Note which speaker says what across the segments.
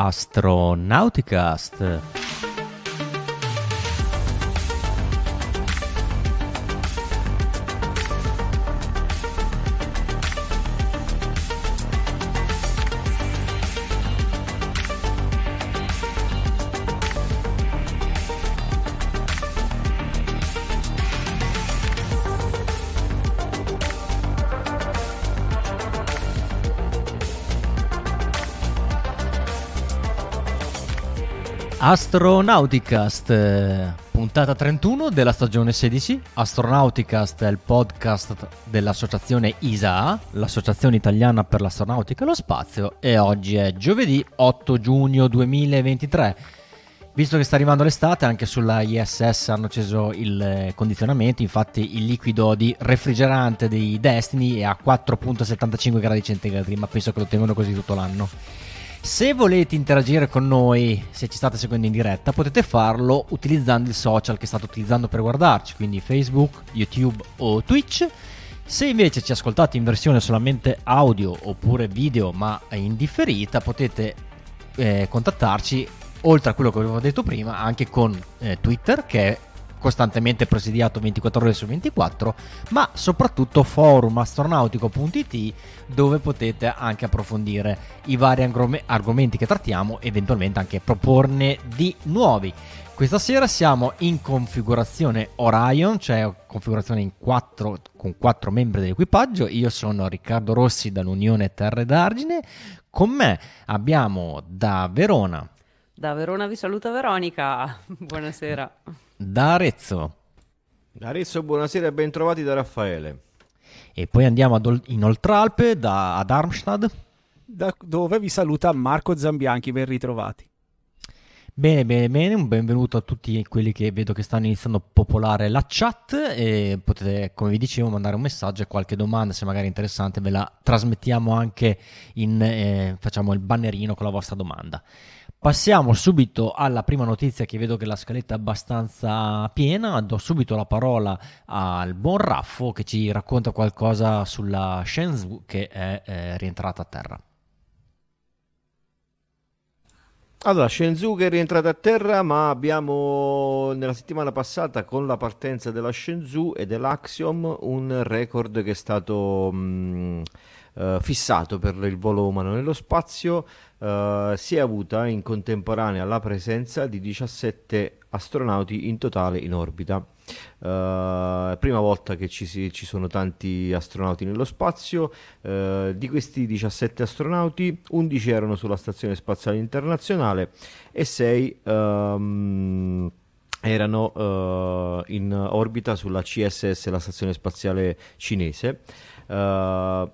Speaker 1: Astronauticast. Astronauticast, eh, puntata 31 della stagione 16. Astronauticast è il podcast dell'associazione ISA, l'Associazione Italiana per l'Astronautica e lo Spazio, e oggi è giovedì 8 giugno 2023. Visto che sta arrivando l'estate, anche sulla ISS hanno acceso il condizionamento, infatti il liquido di refrigerante dei Destiny è a 4.75 gradi centigradi, ma penso che lo tengono così tutto l'anno. Se volete interagire con noi, se ci state seguendo in diretta, potete farlo utilizzando il social che state utilizzando per guardarci, quindi Facebook, YouTube o Twitch. Se invece ci ascoltate in versione solamente audio oppure video ma in differita, potete eh, contattarci oltre a quello che avevo detto prima anche con eh, Twitter che è costantemente presidiato 24 ore su 24, ma soprattutto forumastronautico.it dove potete anche approfondire i vari argomenti che trattiamo, eventualmente anche proporne di nuovi. Questa sera siamo in configurazione Orion, cioè configurazione in quattro, con quattro membri dell'equipaggio. Io sono Riccardo Rossi dall'Unione Terre d'Argine. Con me abbiamo da Verona.
Speaker 2: Da Verona vi saluta Veronica. Buonasera
Speaker 1: da Arezzo.
Speaker 3: Da Arezzo, buonasera e bentrovati da Raffaele.
Speaker 1: E poi andiamo ad, in Oltralpe, da, ad Armstad.
Speaker 4: Da dove vi saluta Marco Zambianchi, ben ritrovati.
Speaker 1: Bene, bene, bene, un benvenuto a tutti quelli che vedo che stanno iniziando a popolare la chat e potete, come vi dicevo, mandare un messaggio e qualche domanda, se magari interessante, ve la trasmettiamo anche in, eh, facciamo il bannerino con la vostra domanda. Passiamo subito alla prima notizia che vedo che la scaletta è abbastanza piena, do subito la parola al buon Raffo che ci racconta qualcosa sulla Shenzhou che è eh, rientrata a terra.
Speaker 3: Allora, Shenzhou che è rientrata a terra, ma abbiamo nella settimana passata con la partenza della Shenzhou e dell'Axiom un record che è stato mh, uh, fissato per il volo umano nello spazio uh, si è avuta in contemporanea la presenza di 17 astronauti in totale in orbita. Uh, prima volta che ci, si, ci, sono tanti astronauti nello spazio. Uh, di questi 17 astronauti, 11 erano sulla Stazione Spaziale Internazionale e 6 um, ehm, erano uh, in orbita sulla CSS, la Stazione Spaziale Cinese. Uh,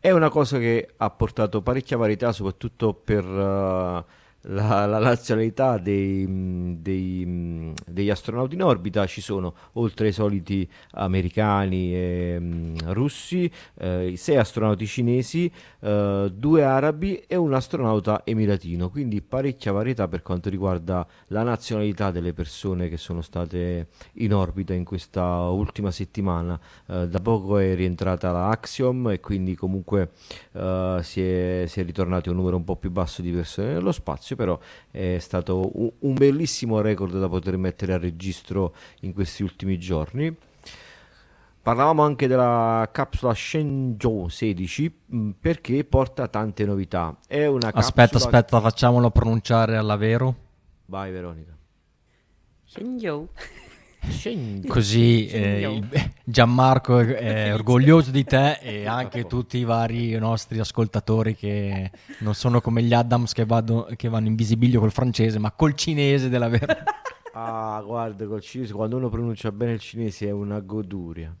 Speaker 3: è una cosa che ha portato parecchia varietà, soprattutto per uh, la, la, nazionalità dei, dei, degli astronauti in orbita. Ci sono, oltre ai soliti americani e um, russi, eh, sei astronauti cinesi, eh, due arabi e un astronauta emiratino. Quindi parecchia varietà per quanto riguarda la nazionalità delle persone che sono state in orbita in questa ultima settimana. Eh, da poco è rientrata la Axiom e quindi comunque eh, si è, si è ritornati a un numero un po' più basso di persone nello spazio spazio, però è stato un, un bellissimo record da poter mettere a registro in questi ultimi giorni. Parlavamo anche della capsula Shenzhou 16 mm, perché porta tante novità. È una
Speaker 1: aspetta, aspetta, facciamolo pronunciare alla vero.
Speaker 3: Vai Veronica.
Speaker 2: Shenzhou.
Speaker 1: Così eh, Gianmarco è orgoglioso di te e anche tutti i vari nostri ascoltatori che non sono come gli Adams che, vado, che vanno in visibilio col francese, ma col cinese della vera.
Speaker 3: Ah, guarda, col cinese, quando uno pronuncia bene il cinese è una goduria.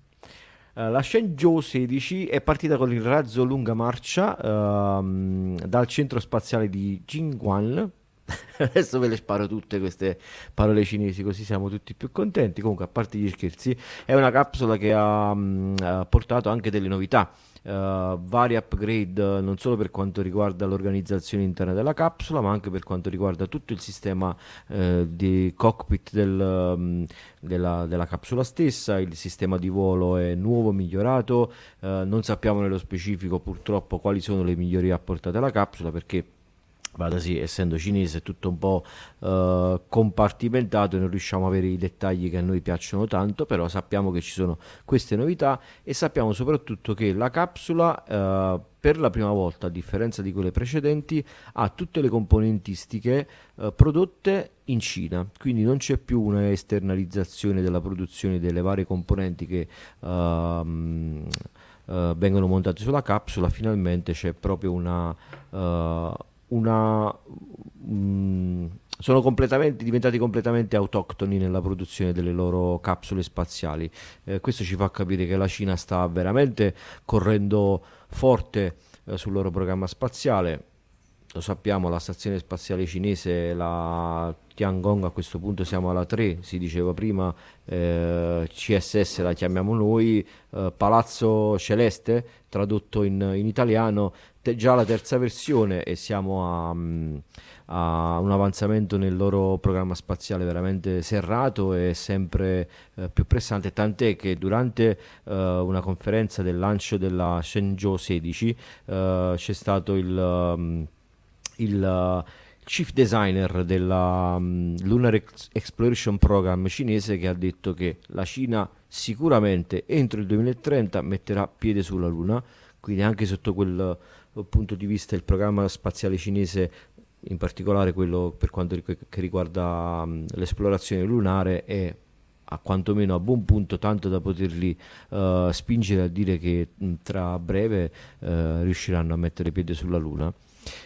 Speaker 3: Uh, la Shenzhou 16 è partita con il razzo lunga marcia uh, dal centro spaziale di Jingguan Adesso ve le sparo tutte queste parole cinesi, così siamo tutti più contenti. Comunque, a parte gli scherzi, è una capsula che ha, mh, ha portato anche delle novità. Uh, vari upgrade non solo per quanto riguarda l'organizzazione interna della capsula, ma anche per quanto riguarda tutto il sistema uh, di cockpit del, um, della, della, capsula stessa. Il sistema di volo è nuovo, migliorato. Non sappiamo nello specifico, purtroppo, quali sono le migliorie apportate alla capsula perché vada sì, essendo cinese è tutto un po' uh, compartimentato e non riusciamo a avere i dettagli che a noi piacciono tanto, però sappiamo che ci sono queste novità e sappiamo soprattutto che la capsula uh, per la prima volta, a differenza di quelle precedenti, ha tutte le componentistiche uh, prodotte in Cina, quindi non c'è più una esternalizzazione della produzione delle varie componenti che ehm, vengono montate sulla capsula, finalmente c'è proprio una una, um, sono completamente, diventati completamente autoctoni nella produzione delle loro capsule spaziali. Eh, questo ci fa capire che la Cina sta veramente correndo forte eh, sul loro programma spaziale. Lo sappiamo, la stazione spaziale cinese, la Tiangong, a questo punto siamo alla 3, si diceva prima, eh, CSS la chiamiamo noi, eh, Palazzo Celeste, tradotto in, in italiano, te, già la terza versione e siamo a, mm, a, un avanzamento nel loro programma spaziale veramente serrato e sempre eh, più pressante, tant'è che durante eh, una conferenza del lancio della Shenzhou 16 eh, c'è stato il... Um, il chief designer della um, Lunar Ex- Exploration Program cinese che ha detto che la Cina sicuramente entro il 2030 metterà piede sulla Luna, quindi anche sotto quel punto di vista il programma spaziale cinese, in particolare quello per quanto riguarda l'esplorazione lunare, è a quantomeno a buon punto, tanto da poterli uh, spingere a dire che mh, tra breve uh, riusciranno a mettere piede sulla Luna.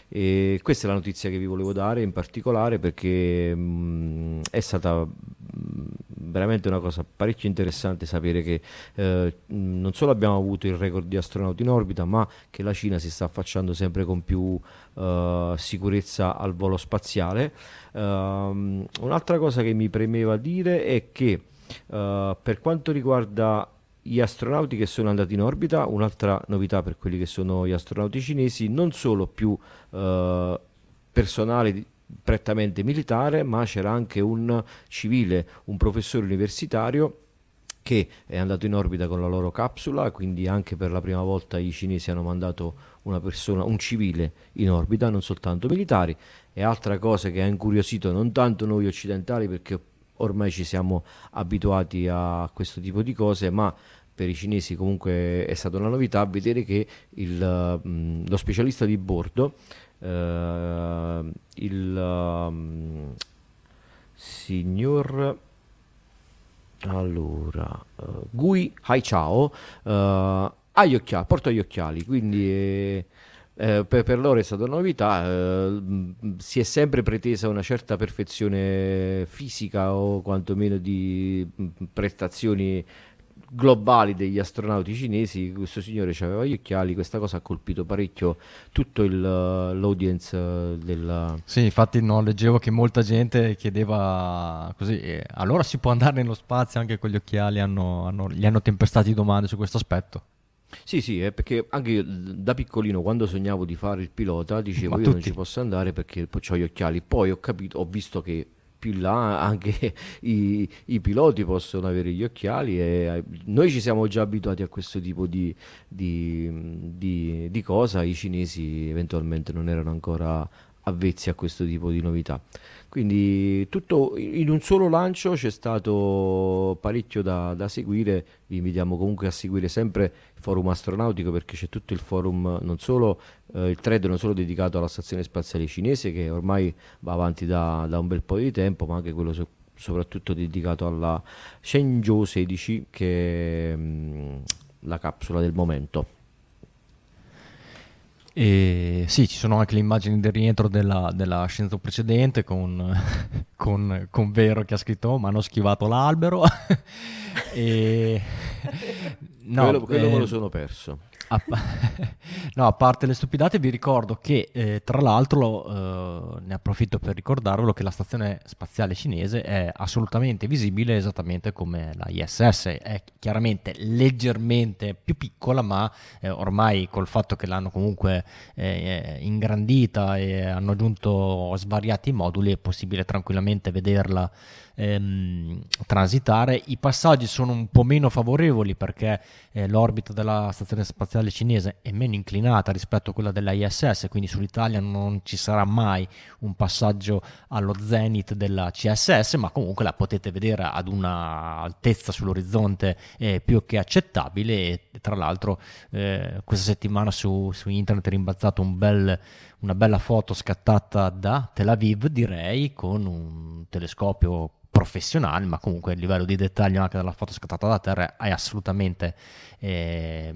Speaker 3: E questa è la notizia che vi volevo dare in particolare perché mh, è stata veramente una cosa parecchio interessante sapere che eh, non solo abbiamo avuto il record di astronauti in orbita, ma che la Cina si sta affacciando sempre con più eh, sicurezza al volo spaziale. Um, un'altra cosa che mi premeva dire è che uh, per quanto riguarda gli astronauti che sono andati in orbita, un'altra novità per quelli che sono gli astronauti cinesi, non solo più uh, personale prettamente militare, ma c'era anche un civile, un professore universitario che è andato in orbita con la loro capsula, quindi anche per la prima volta i cinesi hanno mandato una persona, un civile in orbita, non soltanto militari. E altra cosa che ha incuriosito non tanto noi occidentali perché ormai ci siamo abituati a questo tipo di cose, ma per i cinesi comunque è stata una novità vedere che il, mh, lo specialista di bordo Uh, il um, signor allora uh, Gui Haichao uh, ha gli occhiali, porta gli occhiali quindi eh, eh, per, per, loro è stata una novità eh, si è sempre pretesa una certa perfezione fisica o quantomeno di prestazioni globali degli astronauti cinesi, questo signore aveva gli occhiali, questa cosa ha colpito parecchio tutto il, l'audience del...
Speaker 1: Sì, infatti no, leggevo che molta gente chiedeva così, eh, allora si può andare nello spazio anche con gli occhiali, hanno, hanno, gli hanno tempestati domande su questo aspetto.
Speaker 3: Sì, sì, è perché anche io da piccolino quando sognavo di fare il pilota dicevo Ma io tutti. non ci posso andare perché ho gli occhiali, poi ho capito, ho visto che più là anche i, i, piloti possono avere gli occhiali e eh, noi ci siamo già abituati a questo tipo di, di, di, di cosa, i cinesi eventualmente non erano ancora avvezzi a questo tipo di novità. Quindi tutto in un solo lancio c'è stato parecchio da, da, seguire, vi invitiamo comunque a seguire sempre il forum astronautico perché c'è tutto il forum, non solo eh, il thread non solo dedicato alla stazione spaziale cinese che ormai va avanti da, da un bel po' di tempo, ma anche quello so, soprattutto dedicato alla Shenzhou 16 che è mh, la capsula del momento.
Speaker 1: E sì, ci sono anche le immagini del rientro della, della scienza precedente con, con, con, Vero che ha scritto ma hanno schivato l'albero.
Speaker 3: e... no, quello, quello eh, me lo sono perso.
Speaker 1: A, no, a parte le stupidate, vi ricordo che eh, tra l'altro, eh, ne approfitto per ricordarvelo, che la stazione spaziale cinese è assolutamente visibile esattamente come la ISS, è chiaramente leggermente più piccola, ma eh, ormai col fatto che l'hanno comunque eh, ingrandita e hanno aggiunto svariati moduli è possibile tranquillamente vederla ehm, transitare. I passaggi sono un po' meno favorevoli perché eh, l'orbita della stazione spaziale cinese è meno inclinata rispetto a quella della ISS, quindi sull'Italia non ci sarà mai un passaggio allo zenith della CSS, ma comunque la potete vedere ad una altezza sull'orizzonte eh, più che accettabile e tra l'altro eh, questa settimana su, su internet è rimbalzato un bel una bella foto scattata da Tel Aviv, direi, con un telescopio professionale, ma comunque il livello di dettaglio anche della foto scattata da terra è assolutamente eh,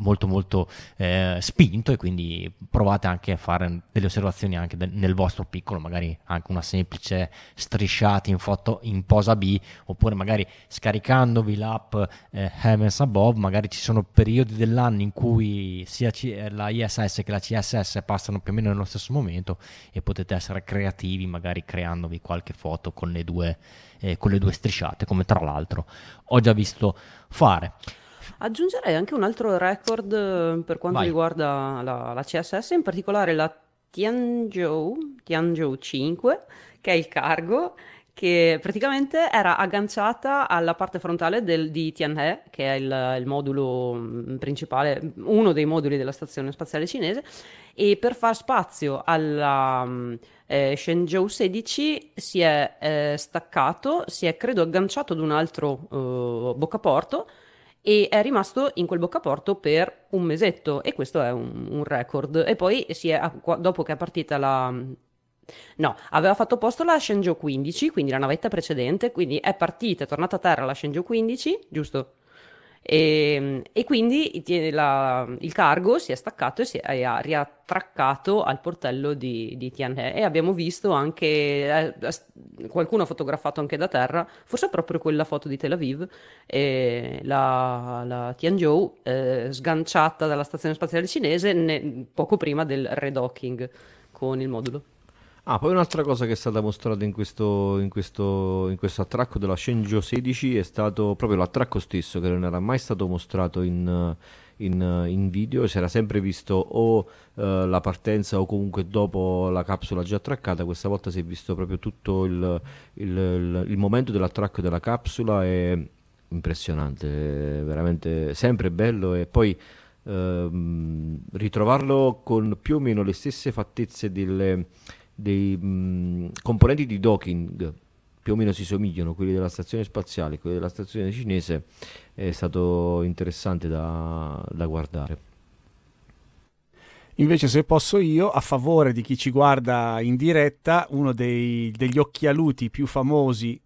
Speaker 1: molto molto eh, spinto e quindi provate anche a fare delle osservazioni anche de- nel vostro piccolo, magari anche una semplice strisciata in foto in posa B oppure magari scaricandovi l'app eh, Heavens Above, magari ci sono periodi dell'anno in cui sia C- eh, la ISS che la CSS passano più o meno nello stesso momento e potete essere creativi magari creandovi qualche foto con le due, eh, con le due strisciate come tra l'altro ho già visto fare.
Speaker 2: Aggiungerei anche un altro record eh, per quanto
Speaker 1: Vai.
Speaker 2: riguarda la, la CSS, in particolare la Tianzhou, Tianzhou 5, che è il cargo, che praticamente era agganciata alla parte frontale del, di Tianhe, che è il, il modulo mm, principale, uno dei moduli della stazione spaziale cinese, e per far spazio alla mm, eh, Shenzhou 16 si è eh, staccato, si è credo agganciato ad un altro eh, boccaporto e è rimasto in quel boccaporto per un mesetto e questo è un, un record. E poi si è, dopo che è partita la... No, aveva fatto posto la Shenzhou 15, quindi la navetta precedente, quindi è partita, è tornata a terra la Shenzhou 15, giusto? E, e quindi la- il cargo si è staccato e si è, ha riattraccato al portello di, di Tianhe e abbiamo visto anche, eh, qualcuno ha fotografato anche da terra, forse proprio quella foto di Tel Aviv, e la, la Tianzhou eh, sganciata dalla stazione spaziale cinese ne- poco prima del redocking con il modulo.
Speaker 3: Ah, poi un'altra cosa che è stata mostrata in questo, in questo, in questo attracco della Shenzhou 16 è stato proprio l'attracco stesso che non era mai stato mostrato in, in, in video, si era sempre visto o eh, la partenza o comunque dopo la capsula già attraccata, questa volta si è visto proprio tutto il, il, il- momento dell'attracco della capsula, è impressionante, veramente sempre bello. E poi ehm, ritrovarlo con più o meno le stesse fattezze delle- dei mh, componenti di docking più o meno si somigliano, quelli della stazione spaziale e quelli della stazione cinese, è stato interessante da, da guardare.
Speaker 4: Invece, se posso io, a favore di chi ci guarda in diretta, uno dei- degli occhialuti più famosi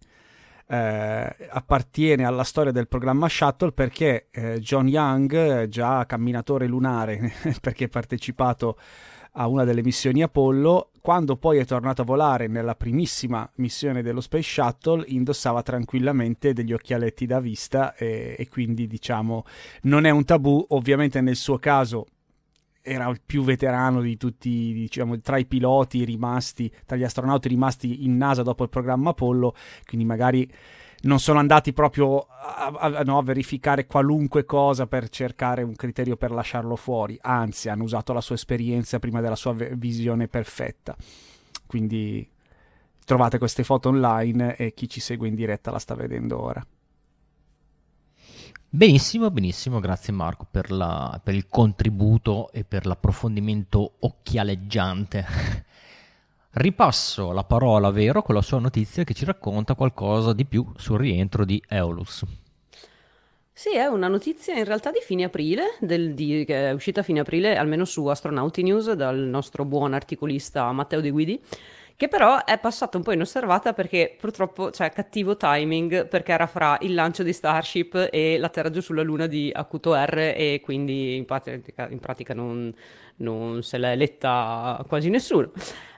Speaker 4: eh, appartiene alla storia del programma Shuttle perché eh, John Young, eh, già camminatore lunare, perché ha partecipato a una delle missioni Apollo, quando poi è tornato a volare nella primissima missione dello Space Shuttle, indossava tranquillamente degli occhialetti da vista e, e quindi diciamo non è un tabù, ovviamente nel suo caso era il più veterano di tutti, diciamo, tra i piloti rimasti, tra gli astronauti rimasti in NASA dopo il programma Apollo, quindi magari non sono andati proprio a, a- no, a verificare qualunque cosa per cercare un criterio per lasciarlo fuori, anzi hanno usato la sua esperienza prima della sua visione perfetta. Quindi trovate queste foto online e chi ci segue in diretta la sta vedendo ora.
Speaker 1: Benissimo, benissimo, grazie Marco per, la- per il contributo e per l'approfondimento occhialeggiante. Ripasso la parola a Vero con la sua notizia che ci racconta qualcosa di più sul rientro di Eolus.
Speaker 2: Sì, è una notizia in realtà di fine aprile, del- di- che è uscita a fine aprile almeno su Astronauti News dal nostro buon articolista Matteo De Guidi, che però è passata un po' inosservata perché purtroppo c'è cattivo timing perché era fra il lancio di Starship e l'atterraggio sulla Luna di Acuto R e quindi in pratica, in pratica non, non se l'è letta quasi nessuno.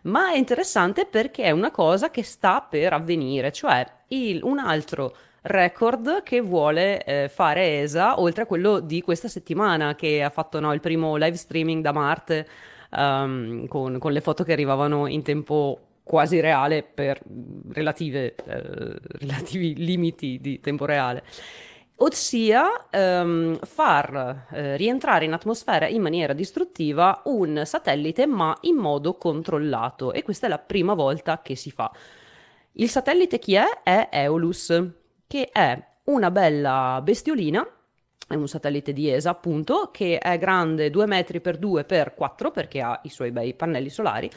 Speaker 2: Ma è interessante perché è una cosa che sta per avvenire, cioè il- un altro record che vuole eh, fare ESA, oltre a quello di questa settimana che ha fatto no, il primo live streaming da Marte ehm, con, con le foto che arrivavano in tempo quasi reale per relative, eh, relativi limiti di tempo reale. Ossia ehm, far eh, rientrare in atmosfera in maniera distruttiva un satellite ma in modo controllato e questa è la prima volta che si fa. Il satellite chi è? È Eolus, che è una bella bestiolina è un satellite di ESA appunto che è grande 2 metri per 2 per 4 perché ha i suoi bei pannelli solari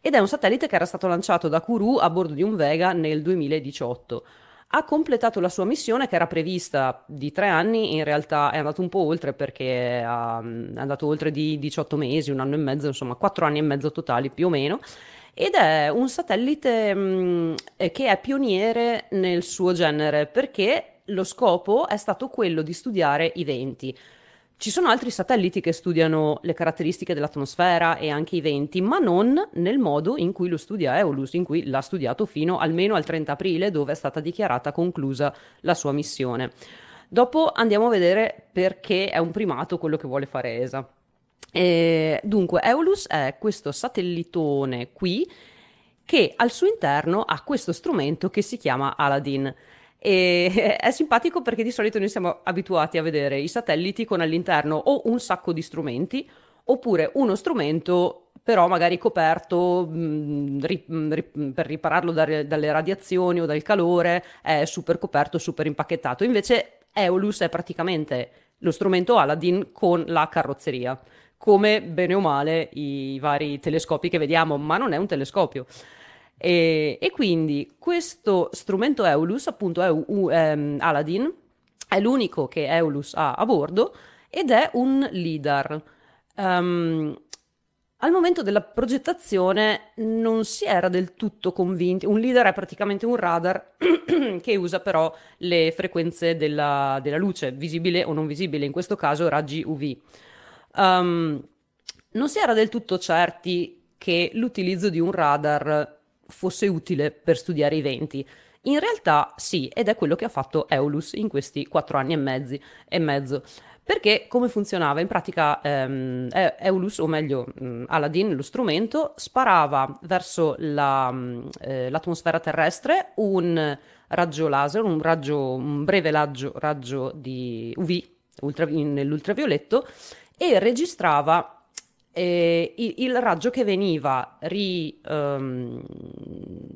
Speaker 2: ed è un satellite che era stato lanciato da Kourou a bordo di un Vega nel 2018. Ha completato la sua missione che era prevista di tre anni, in realtà è andato un po' oltre perché è andato oltre di 18 mesi, un anno e mezzo, insomma 4 anni e mezzo totali più o meno ed è un satellite mh, che è pioniere nel suo genere perché lo scopo è stato quello di studiare i venti. Ci sono altri satelliti che studiano le caratteristiche dell'atmosfera e anche i venti, ma non nel modo in cui lo studia Eolus, in cui l'ha studiato fino almeno al 30 aprile, dove è stata dichiarata conclusa la sua missione. Dopo andiamo a vedere perché è un primato quello che vuole fare ESA. E, dunque, Eolus è questo satellitone qui che al suo interno ha questo strumento che si chiama Aladdin. E è simpatico perché di solito noi siamo abituati a vedere i satelliti con all'interno o un sacco di strumenti oppure uno strumento però magari coperto mh, mm, ri, mm, ri, per ripararlo da, dalle radiazioni o dal calore, è super coperto, super impacchettato. Invece Eolus è praticamente lo strumento Aladdin con la carrozzeria, come bene o male i vari telescopi che vediamo, ma non è un telescopio. E, e quindi questo strumento Eulus, appunto è um, Aladdin, è l'unico che Eulus ha a bordo ed è un LIDAR. Um, al momento della progettazione non si era del tutto convinti. Un LIDAR è praticamente un radar che usa però le frequenze della, della, luce, visibile o non visibile, in questo caso raggi UV. Um, non si era del tutto certi che l'utilizzo di un radar fosse utile per studiare i venti. In realtà sì, ed è quello che ha fatto Eulus in questi quattro anni e, mezzi, e mezzo. Perché come funzionava? In pratica ehm, Eulus, o meglio mh, Aladdin, lo strumento, sparava verso la, mh, eh, l'atmosfera terrestre un raggio laser, un, raggio, un breve raggio, raggio di UV ultra, nell'ultravioletto e registrava eh, il, raggio che veniva ri, um,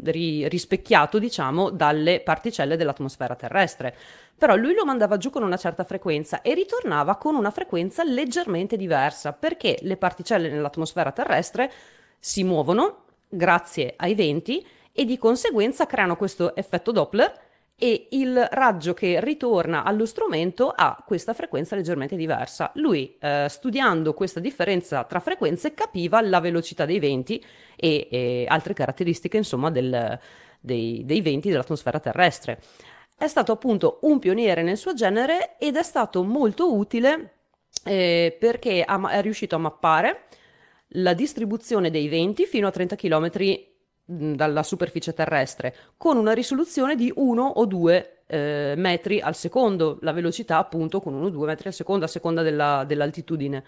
Speaker 2: ri, rispecchiato, diciamo, dalle particelle dell'atmosfera terrestre. Però lui lo mandava giù con una certa frequenza e ritornava con una frequenza leggermente diversa, perché le particelle nell'atmosfera terrestre si muovono grazie ai venti e di conseguenza creano questo effetto Doppler e il raggio che ritorna allo strumento ha questa frequenza leggermente diversa. Lui, eh, studiando questa differenza tra frequenze, capiva la velocità dei venti e, e altre caratteristiche, insomma, del, dei, dei venti dell'atmosfera terrestre. È stato appunto un pioniere nel suo genere ed è stato molto utile eh, perché è riuscito a mappare la distribuzione dei venti fino a 30 km dalla superficie terrestre con una risoluzione di 1 o 2 eh, metri al secondo, la velocità appunto con 1 o 2 metri al secondo a seconda della, dell'altitudine.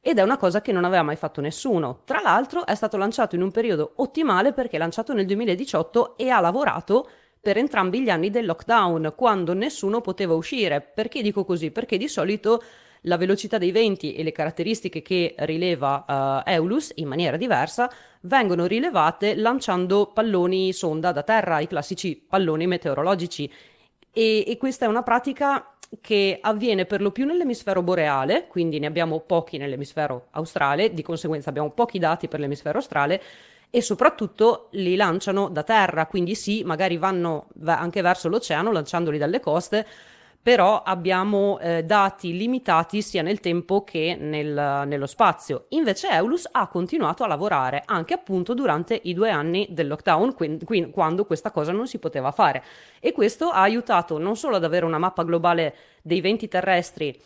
Speaker 2: Ed è una cosa che non aveva mai fatto nessuno. Tra l'altro è stato lanciato in un periodo ottimale perché è lanciato nel 2018 e ha lavorato per entrambi gli anni del lockdown, quando nessuno poteva uscire. Perché dico così? Perché di solito la velocità dei venti e le caratteristiche che rileva uh, Eulus in maniera diversa vengono rilevate lanciando palloni sonda da terra, i classici palloni meteorologici. E, e questa è una pratica che avviene per lo più nell'emisfero boreale, quindi ne abbiamo pochi nell'emisfero australe, di conseguenza abbiamo pochi dati per l'emisfero australe e soprattutto li lanciano da terra, quindi sì, magari vanno anche verso l'oceano lanciandoli dalle coste, però abbiamo eh, dati limitati sia nel tempo che nel, nello spazio. Invece Eulus ha continuato a lavorare anche appunto durante i due anni del lockdown, quindi, quindi, quando questa cosa non si poteva fare. E questo ha aiutato non solo ad avere una mappa globale dei venti terrestri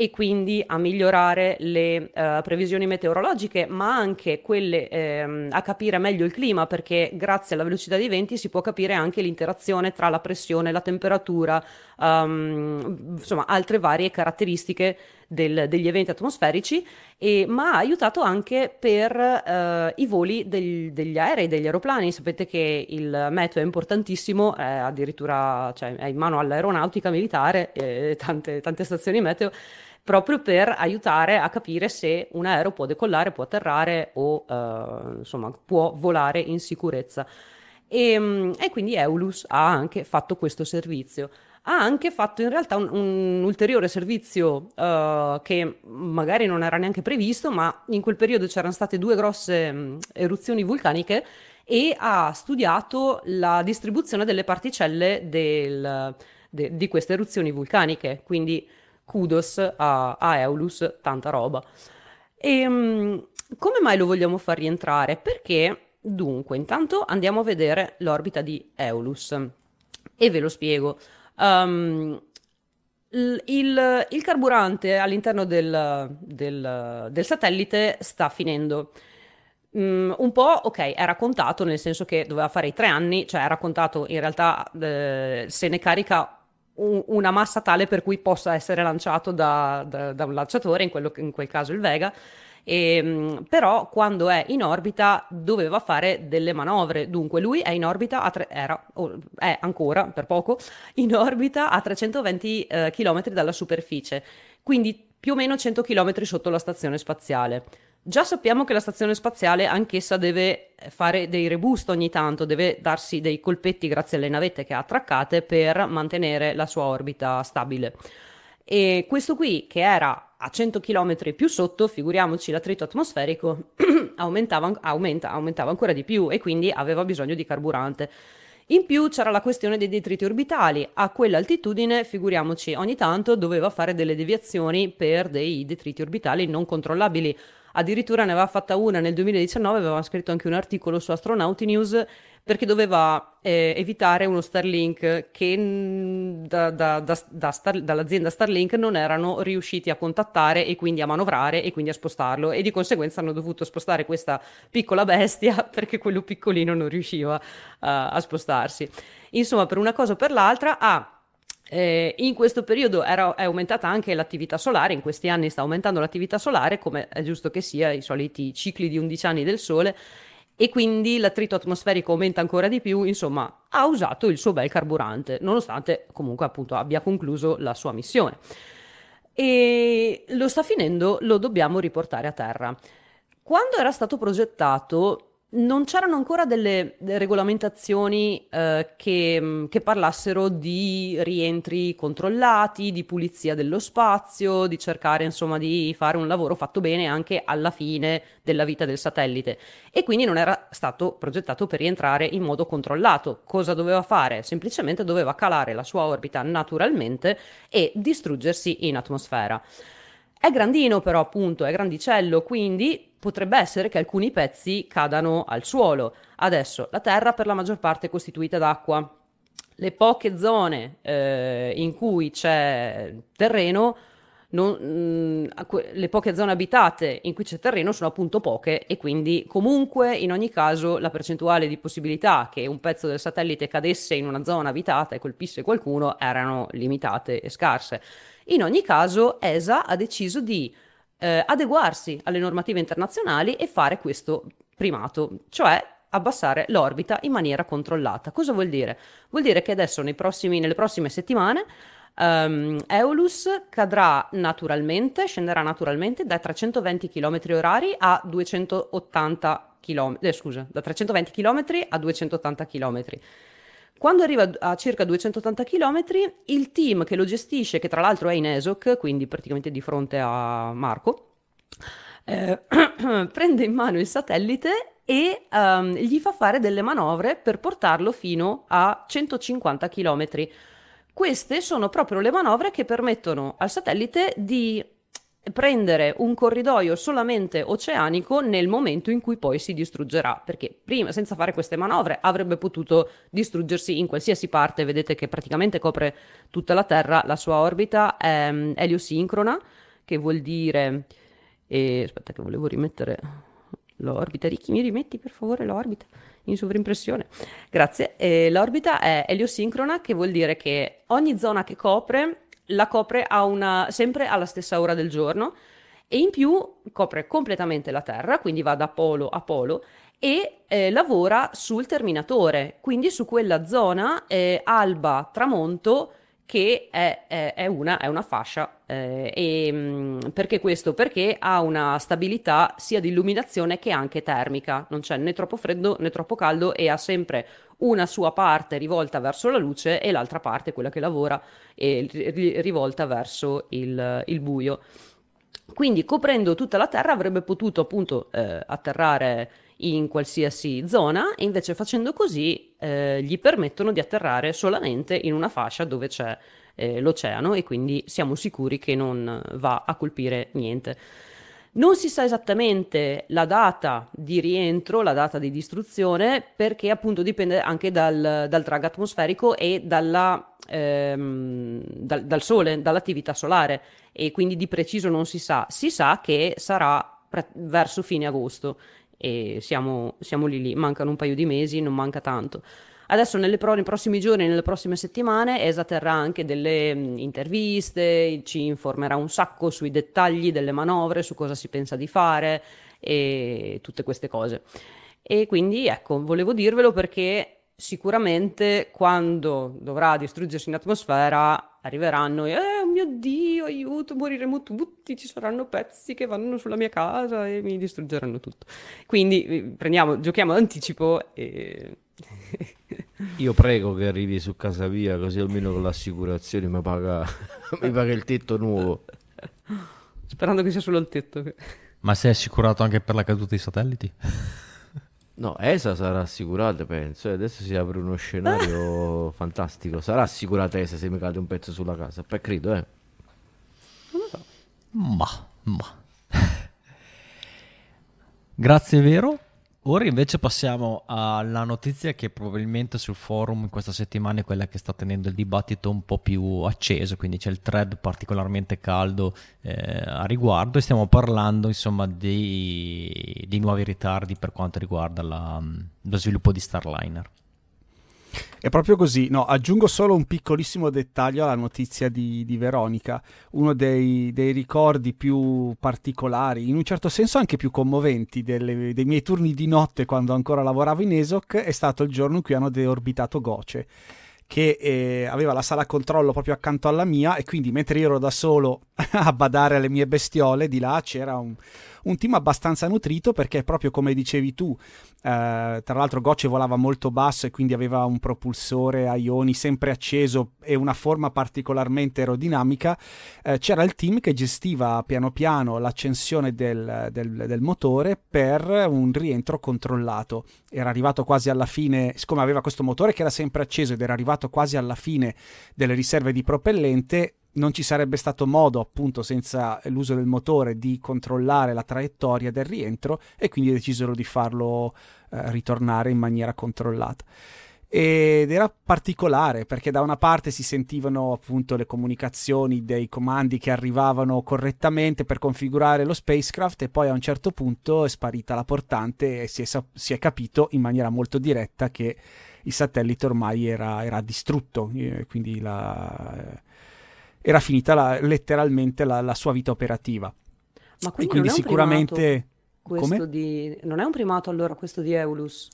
Speaker 2: e quindi a migliorare le uh, previsioni meteorologiche, ma anche quelle ehm, a capire meglio il clima, perché grazie alla velocità dei venti si può capire anche l'interazione tra la pressione, la temperatura, um, insomma altre varie caratteristiche del, degli eventi atmosferici, e, ma ha aiutato anche per uh, i voli del, degli aerei, degli aeroplani. Sapete che il meteo è importantissimo, è addirittura cioè, è in mano all'aeronautica militare, e tante, tante stazioni meteo proprio per aiutare a capire se un aereo può decollare, può atterrare o uh, insomma può volare in sicurezza. E, mm, e quindi Eulus ha anche fatto questo servizio ha anche fatto in realtà un, un ulteriore servizio uh, che magari non era neanche previsto, ma in quel periodo c'erano state due grosse um, eruzioni vulcaniche e ha studiato la distribuzione delle particelle del, de, di queste eruzioni vulcaniche, quindi kudos a, a Eulus, tanta roba. E um, come mai lo vogliamo far rientrare? Perché dunque, intanto andiamo a vedere l'orbita di Eulus e ve lo spiego. Um, il, il, carburante all'interno del, del, del, satellite sta finendo. Um, un po', ok, era contato nel senso che doveva fare i tre anni, cioè era contato in realtà eh, se ne carica un, una massa tale per cui possa essere lanciato da, da, da un lanciatore, in, quello, in quel caso il Vega e, ehm, però quando è in orbita doveva fare delle manovre, dunque lui è in orbita, a tre, era, è ancora per poco, in orbita a 320 eh, km dalla superficie, quindi più o meno 100 km sotto la stazione spaziale. Già sappiamo che la stazione spaziale anch'essa deve fare dei reboost ogni tanto, deve darsi dei colpetti grazie alle navette che ha attraccate per mantenere la sua orbita stabile. E questo qui, che era a 100 km più sotto, figuriamoci l'attrito atmosferico, aumentava, aumenta, aumentava ancora di più e quindi aveva bisogno di carburante. In più c'era la questione dei detriti orbitali. A quell'altitudine, figuriamoci, ogni tanto doveva fare delle deviazioni per dei detriti orbitali non controllabili. Addirittura ne aveva fatta una nel 2019, aveva scritto anche un articolo su Astronauti News perché doveva eh, evitare uno Starlink che da, da, da, Star, dall'azienda Starlink non erano riusciti a contattare e quindi a manovrare e quindi a spostarlo e di conseguenza hanno dovuto spostare questa piccola bestia perché quello piccolino non riusciva uh, a spostarsi. Insomma, per una cosa o per l'altra ha ah, eh, in questo periodo era, è aumentata anche l'attività solare, in questi anni sta aumentando l'attività solare, come è giusto che sia, i soliti cicli di 11 anni del Sole, e quindi l'attrito atmosferico aumenta ancora di più, insomma, ha usato il suo bel carburante, nonostante comunque appunto abbia concluso la sua missione. E lo sta finendo, lo dobbiamo riportare a terra. Quando era stato progettato, non c'erano ancora delle, regolamentazioni eh, che, mm, che, parlassero di rientri controllati, di pulizia dello spazio, di cercare insomma di fare un lavoro fatto bene anche alla fine della vita del satellite e quindi non era stato progettato per rientrare in modo controllato. Cosa doveva fare? Semplicemente doveva calare la sua orbita naturalmente e distruggersi in atmosfera. È grandino però appunto, è grandicello, quindi potrebbe essere che alcuni pezzi cadano al suolo. Adesso la Terra per la maggior parte è costituita d'acqua. Le poche zone eh, in cui c'è terreno, non, mh, mm, le poche zone abitate in cui c'è terreno sono appunto poche e quindi comunque in ogni caso la percentuale di possibilità che un pezzo del satellite cadesse in una zona abitata e colpisse qualcuno erano limitate e scarse. In ogni caso, ESA ha deciso di eh, adeguarsi alle normative internazionali e fare questo primato, cioè abbassare l'orbita in maniera controllata. Cosa vuol dire? Vuol dire che adesso prossimi, nelle prossime settimane um, Eolus cadrà naturalmente, scenderà naturalmente da 320 km orari a 280 km, eh, scusa, da 320 km a 280 km. Quando arriva a circa 280 km, il team che lo gestisce, che tra l'altro è in ESOC, quindi praticamente di fronte a Marco, eh, prende in mano il satellite e um, gli fa fare delle manovre per portarlo fino a 150 km. Queste sono proprio le manovre che permettono al satellite di prendere un corridoio solamente oceanico nel momento in cui poi si distruggerà, perché prima senza fare queste manovre avrebbe potuto distruggersi in qualsiasi parte, vedete che praticamente copre tutta la Terra, la sua orbita è mm, eliosincrona, che vuol dire e aspetta che volevo rimettere l'orbita, Ricky mi rimetti per favore l'orbita in sovrimpressione. Grazie. E l'orbita è eliosincrona, che vuol dire che ogni zona che copre la copre una, sempre alla stessa ora del giorno e in più copre completamente la Terra, quindi va da polo a polo e eh, lavora sul terminatore, quindi su quella zona eh, alba-tramonto che è, è, è, una, è, una, fascia eh, e, mm, perché questo? Perché ha una stabilità sia di illuminazione che anche termica, non c'è né troppo freddo né troppo caldo e ha sempre una sua parte rivolta verso la luce e l'altra parte, quella che lavora, è rivolta verso il, il buio. Quindi coprendo tutta la Terra avrebbe potuto appunto eh, atterrare in qualsiasi zona e invece facendo così eh, gli permettono di atterrare solamente in una fascia dove c'è eh, l'oceano e quindi siamo sicuri che non va a colpire niente. Non si sa esattamente la data di rientro, la data di distruzione, perché appunto dipende anche dal, dal drag atmosferico e dalla, ehm, dal, dal, Sole, dall'attività solare e quindi di preciso non si sa. Si sa che sarà pre- verso fine agosto e siamo, siamo lì lì, mancano un paio di mesi, non manca tanto. Adesso pro- nei prossimi giorni, nelle prossime settimane, ESA terrà anche delle mh, interviste, ci informerà un sacco sui dettagli delle manovre, su cosa si pensa di fare e tutte queste cose. E quindi ecco, volevo dirvelo perché sicuramente quando dovrà distruggersi in atmosfera arriveranno e eh, oh mio dio, aiuto, moriremo tutti, ci saranno pezzi che vanno sulla mia casa e mi distruggeranno tutto. Quindi eh, prendiamo, giochiamo d'anticipo e...
Speaker 3: Io prego che arrivi su casa mia così almeno con l'assicurazione mi paga, mi paga il tetto nuovo.
Speaker 2: Sperando che sia solo il tetto.
Speaker 1: Ma sei assicurato anche per la caduta dei satelliti?
Speaker 3: No, ESA sarà assicurata, penso. E adesso si apre uno scenario fantastico. Sarà assicurata ESA se mi cade un pezzo sulla casa. Poi credo, eh.
Speaker 1: Non lo so. Ma, ma. Grazie, vero? Ora invece passiamo alla notizia che probabilmente sul forum in questa settimana è quella che sta tenendo il dibattito un po' più acceso, quindi c'è il thread particolarmente caldo eh, a riguardo e stiamo parlando insomma dei, dei nuovi ritardi per quanto riguarda la, lo sviluppo di Starliner.
Speaker 4: È proprio così. No, aggiungo solo un piccolissimo dettaglio alla notizia di, di Veronica. Uno dei, dei, ricordi più particolari, in un certo senso anche più commoventi, delle, dei miei turni di notte quando ancora lavoravo in ESOC è stato il giorno in cui hanno deorbitato Goce che eh, aveva la sala controllo proprio accanto alla mia e quindi mentre io ero da solo a badare alle mie bestiole di là c'era un, un team abbastanza nutrito perché proprio come dicevi tu, eh, tra l'altro Gocce volava molto basso e quindi aveva un propulsore a ioni sempre acceso e una forma particolarmente aerodinamica, eh, c'era il team che gestiva piano piano l'accensione del, del, del motore per un rientro controllato. Era arrivato quasi alla fine, siccome aveva questo motore che era sempre acceso ed era arrivato quasi alla fine delle riserve di propellente, non ci sarebbe stato modo, appunto, senza l'uso del motore, di controllare la traiettoria del rientro e quindi decisero di farlo eh, ritornare in maniera controllata. Ed era particolare perché da una parte si sentivano appunto le comunicazioni dei comandi che arrivavano correttamente per configurare lo spacecraft e poi a un certo punto è sparita la portante e si è, si è capito in maniera molto diretta che il satellite ormai era, era distrutto, eh, quindi la, era finita la, letteralmente la, la, sua vita operativa.
Speaker 2: Ma quindi, quindi sicuramente... Di... Non è un primato allora questo di Eulus?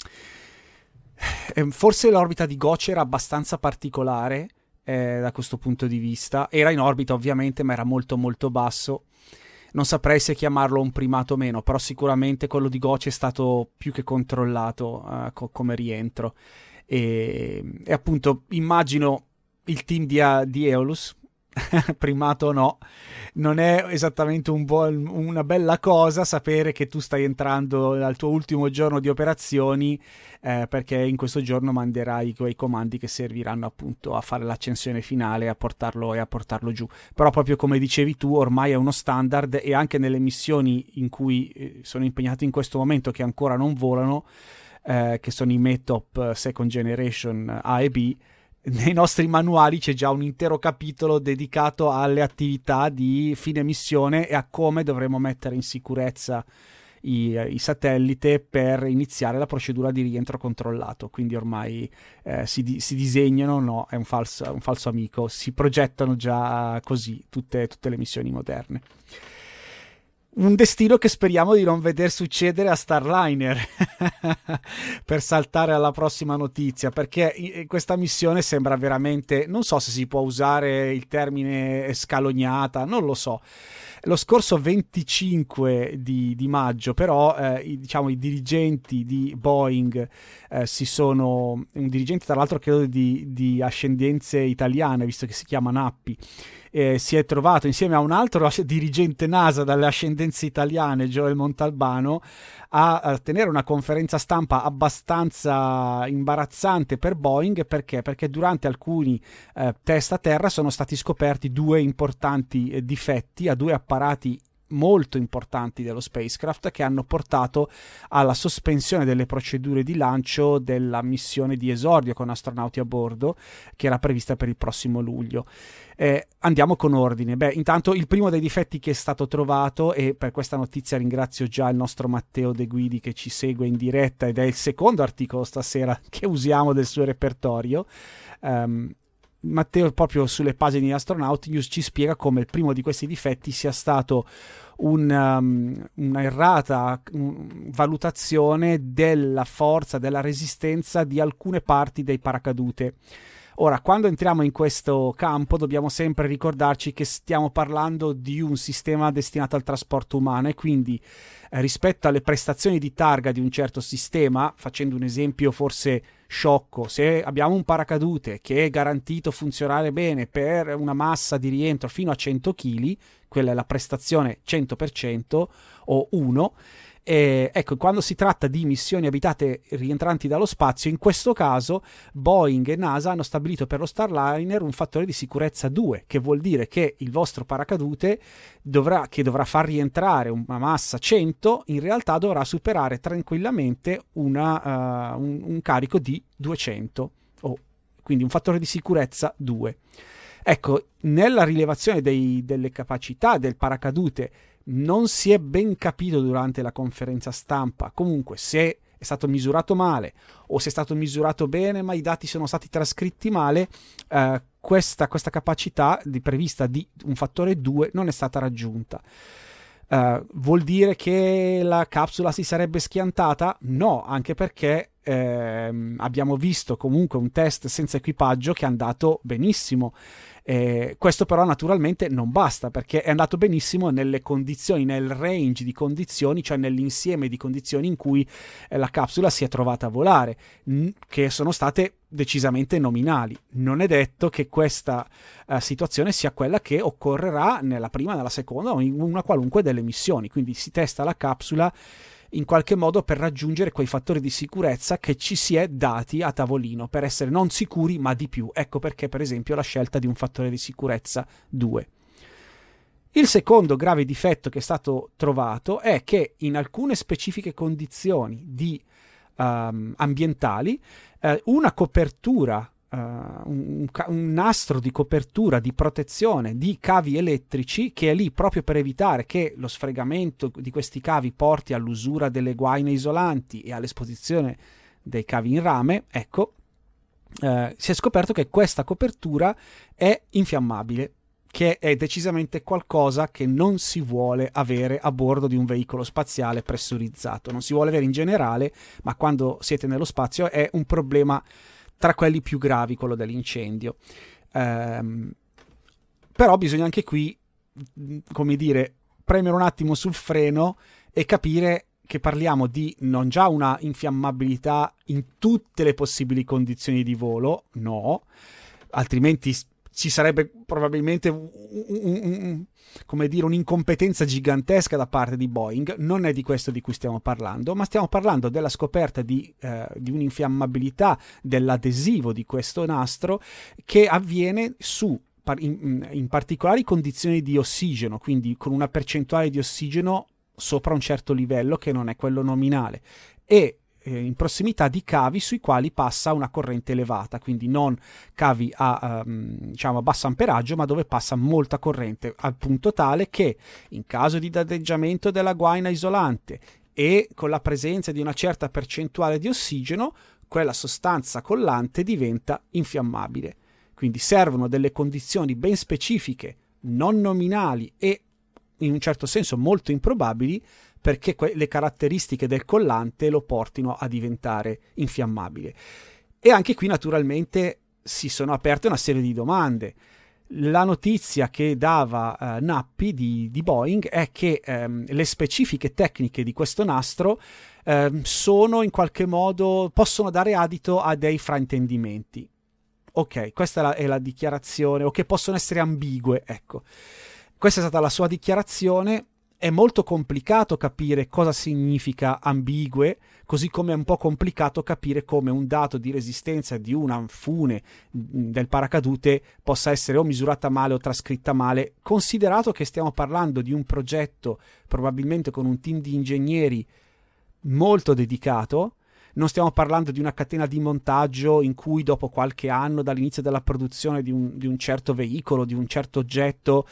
Speaker 4: Eh, forse l'orbita di Goce era abbastanza particolare eh, da questo punto di vista. Era in orbita ovviamente, ma era molto molto basso. Non saprei se chiamarlo un primato o meno, però sicuramente quello di Goce è stato più che controllato uh, co- come rientro. E, e, appunto immagino il team di, di Eolus primato o no, non è esattamente un buon, una bella cosa sapere che tu stai entrando al tuo ultimo giorno di operazioni eh, perché in questo giorno manderai quei comandi che serviranno appunto a fare l'accensione finale a portarlo, e a portarlo giù. Però proprio come dicevi tu, ormai è uno standard e anche nelle missioni in cui eh, sono impegnato in questo momento che ancora non volano, eh, che sono i METOP Second Generation A e B, nei nostri manuali c'è già un intero capitolo dedicato alle attività di fine missione e a come dovremo mettere in sicurezza i, i satellite per iniziare la procedura di rientro controllato. Quindi ormai eh, si, si, disegnano, no, è un falso, un falso, amico, si progettano già così tutte, tutte le missioni moderne. Un destino che speriamo di non veder succedere a Starliner per saltare alla prossima notizia perché questa missione sembra veramente non so se si può usare il termine scalognata non lo so lo scorso 25 di, di maggio, però, eh, i, diciamo, i dirigenti di Boeing eh, si sono. Un dirigente, tra l'altro, credo di, di ascendenze italiane, visto che si chiama Nappi. Eh, si è trovato insieme a un altro dirigente NASA dalle ascendenze italiane, Joel Montalbano, a, a, tenere una conferenza stampa abbastanza imbarazzante per Boeing perché? Perché durante alcuni eh, test a terra sono stati scoperti due importanti eh, difetti a due apparati molto importanti dello spacecraft che hanno portato alla sospensione delle procedure di lancio della missione di esordio con astronauti a bordo che era prevista per il prossimo luglio. Eh, andiamo con ordine. Beh, intanto il primo dei difetti che è stato trovato, e per questa notizia ringrazio già il nostro Matteo De Guidi che ci segue in diretta ed è il secondo articolo stasera che usiamo del suo repertorio. Um, Matteo proprio sulle pagine di Astronaut News ci spiega come il primo di questi difetti sia stato un, um, una errata um, valutazione della forza, della resistenza di alcune parti dei paracadute. Ora, quando entriamo in questo campo dobbiamo sempre ricordarci che stiamo parlando di un sistema destinato al trasporto umano e quindi eh, rispetto alle prestazioni di targa di un certo sistema, facendo un esempio forse sciocco, se abbiamo un paracadute che è garantito funzionare bene per una massa di rientro fino a 100 kg, quella è la prestazione 100% o 1, e, ecco, quando si tratta di missioni abitate rientranti dallo spazio, in questo caso Boeing e NASA hanno stabilito per lo Starliner un fattore di sicurezza 2, che vuol dire che il vostro paracadute dovrà, che dovrà far rientrare una massa 100, in realtà dovrà superare tranquillamente una, uh, un, un, carico di 200, oh, quindi un fattore di sicurezza 2. Ecco, nella rilevazione dei, delle capacità del paracadute non si è ben capito durante la conferenza stampa. Comunque, se è stato misurato male o se è stato misurato bene, ma i dati sono stati trascritti male, eh, questa, questa, capacità di, prevista di un fattore 2 non è stata raggiunta. Uh, vuol dire che la capsula si sarebbe schiantata? No, anche perché ehm, abbiamo visto comunque un test senza equipaggio che è andato benissimo eh, questo però naturalmente non basta perché è andato benissimo nelle condizioni, nel range di condizioni, cioè nell'insieme di condizioni in cui eh, la capsula si è trovata a volare, n- che sono state decisamente nominali. Non è detto che questa uh, situazione sia quella che occorrerà nella prima, nella seconda o in una qualunque delle missioni. Quindi si testa la capsula in qualche modo per raggiungere quei fattori di sicurezza che ci si è dati a tavolino per essere non sicuri ma di più. Ecco perché per esempio la scelta di un fattore di sicurezza 2. Il secondo grave difetto che è stato trovato è che in alcune specifiche condizioni di, um, ambientali uh, una copertura Uh, un, un, nastro di copertura, di protezione di cavi elettrici che è lì proprio per evitare che lo sfregamento di questi cavi porti all'usura delle guaine isolanti e all'esposizione dei cavi in rame, ecco, uh, si è scoperto che questa copertura è infiammabile che è decisamente qualcosa che non si vuole avere a bordo di un veicolo spaziale pressurizzato. Non si vuole avere in generale, ma quando siete nello spazio è un problema tra quelli più gravi, quello dell'incendio. Um, però bisogna anche qui, come dire, premere un attimo sul freno e capire che parliamo di non già una infiammabilità in tutte le possibili condizioni di volo, no, altrimenti ci sarebbe probabilmente un, un, un, dire, un'incompetenza gigantesca da parte di Boeing. Non è di questo di cui stiamo parlando, ma stiamo parlando della scoperta di, eh, di un'infiammabilità dell'adesivo di questo nastro che avviene su in, in particolari condizioni di ossigeno, quindi con una percentuale di ossigeno sopra un certo livello che non è quello nominale e eh, in prossimità di cavi sui quali passa una corrente elevata, quindi non cavi a, um, diciamo, a basso amperaggio, ma dove passa molta corrente, al punto tale che in caso di danneggiamento della guaina isolante e con la presenza di una certa percentuale di ossigeno, quella sostanza collante diventa infiammabile. Quindi servono delle condizioni ben specifiche, non nominali e in un certo senso molto improbabili perché que- le caratteristiche del collante lo portino a diventare infiammabile. E anche qui naturalmente si sono aperte una serie di domande. La notizia che dava uh, Nappi di, di, Boeing è che um, le specifiche tecniche di questo nastro um, sono in qualche modo possono dare adito a dei fraintendimenti. Ok, questa è la, è la dichiarazione, o che possono essere ambigue, ecco. Questa è stata la sua dichiarazione. È molto complicato capire cosa significa ambigue, così come è un po' complicato capire come un dato di resistenza di una fune mm, del paracadute possa essere o misurata male o trascritta male, considerato che stiamo parlando di un progetto probabilmente con un team di ingegneri molto dedicato. Non stiamo parlando di una catena di montaggio in cui dopo qualche anno dall'inizio della produzione di un, di un certo veicolo, di un certo oggetto,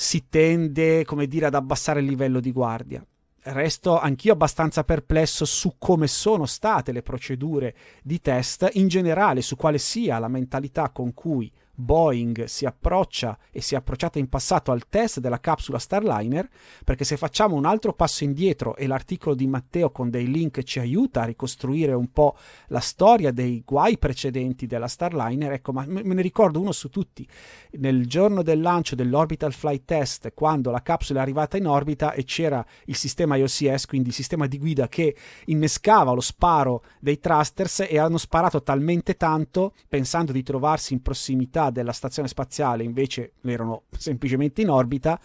Speaker 4: si tende, come dire, ad abbassare il livello di guardia. Resto anch'io abbastanza perplesso su come sono state le procedure di test in generale, su quale sia la mentalità con cui Boeing si approccia e si è approcciata in passato al test della capsula Starliner, perché se facciamo un altro passo indietro e l'articolo di Matteo con dei link ci aiuta a ricostruire un po' la storia dei guai precedenti della Starliner, ecco, ma me ne ricordo uno su tutti. Nel giorno del lancio dell'Orbital Flight Test, quando la capsula è arrivata in orbita e c'era il sistema IOCS, quindi il sistema di guida che innescava lo sparo dei thrusters e hanno sparato talmente tanto, pensando di trovarsi in prossimità della stazione spaziale invece erano semplicemente in orbita,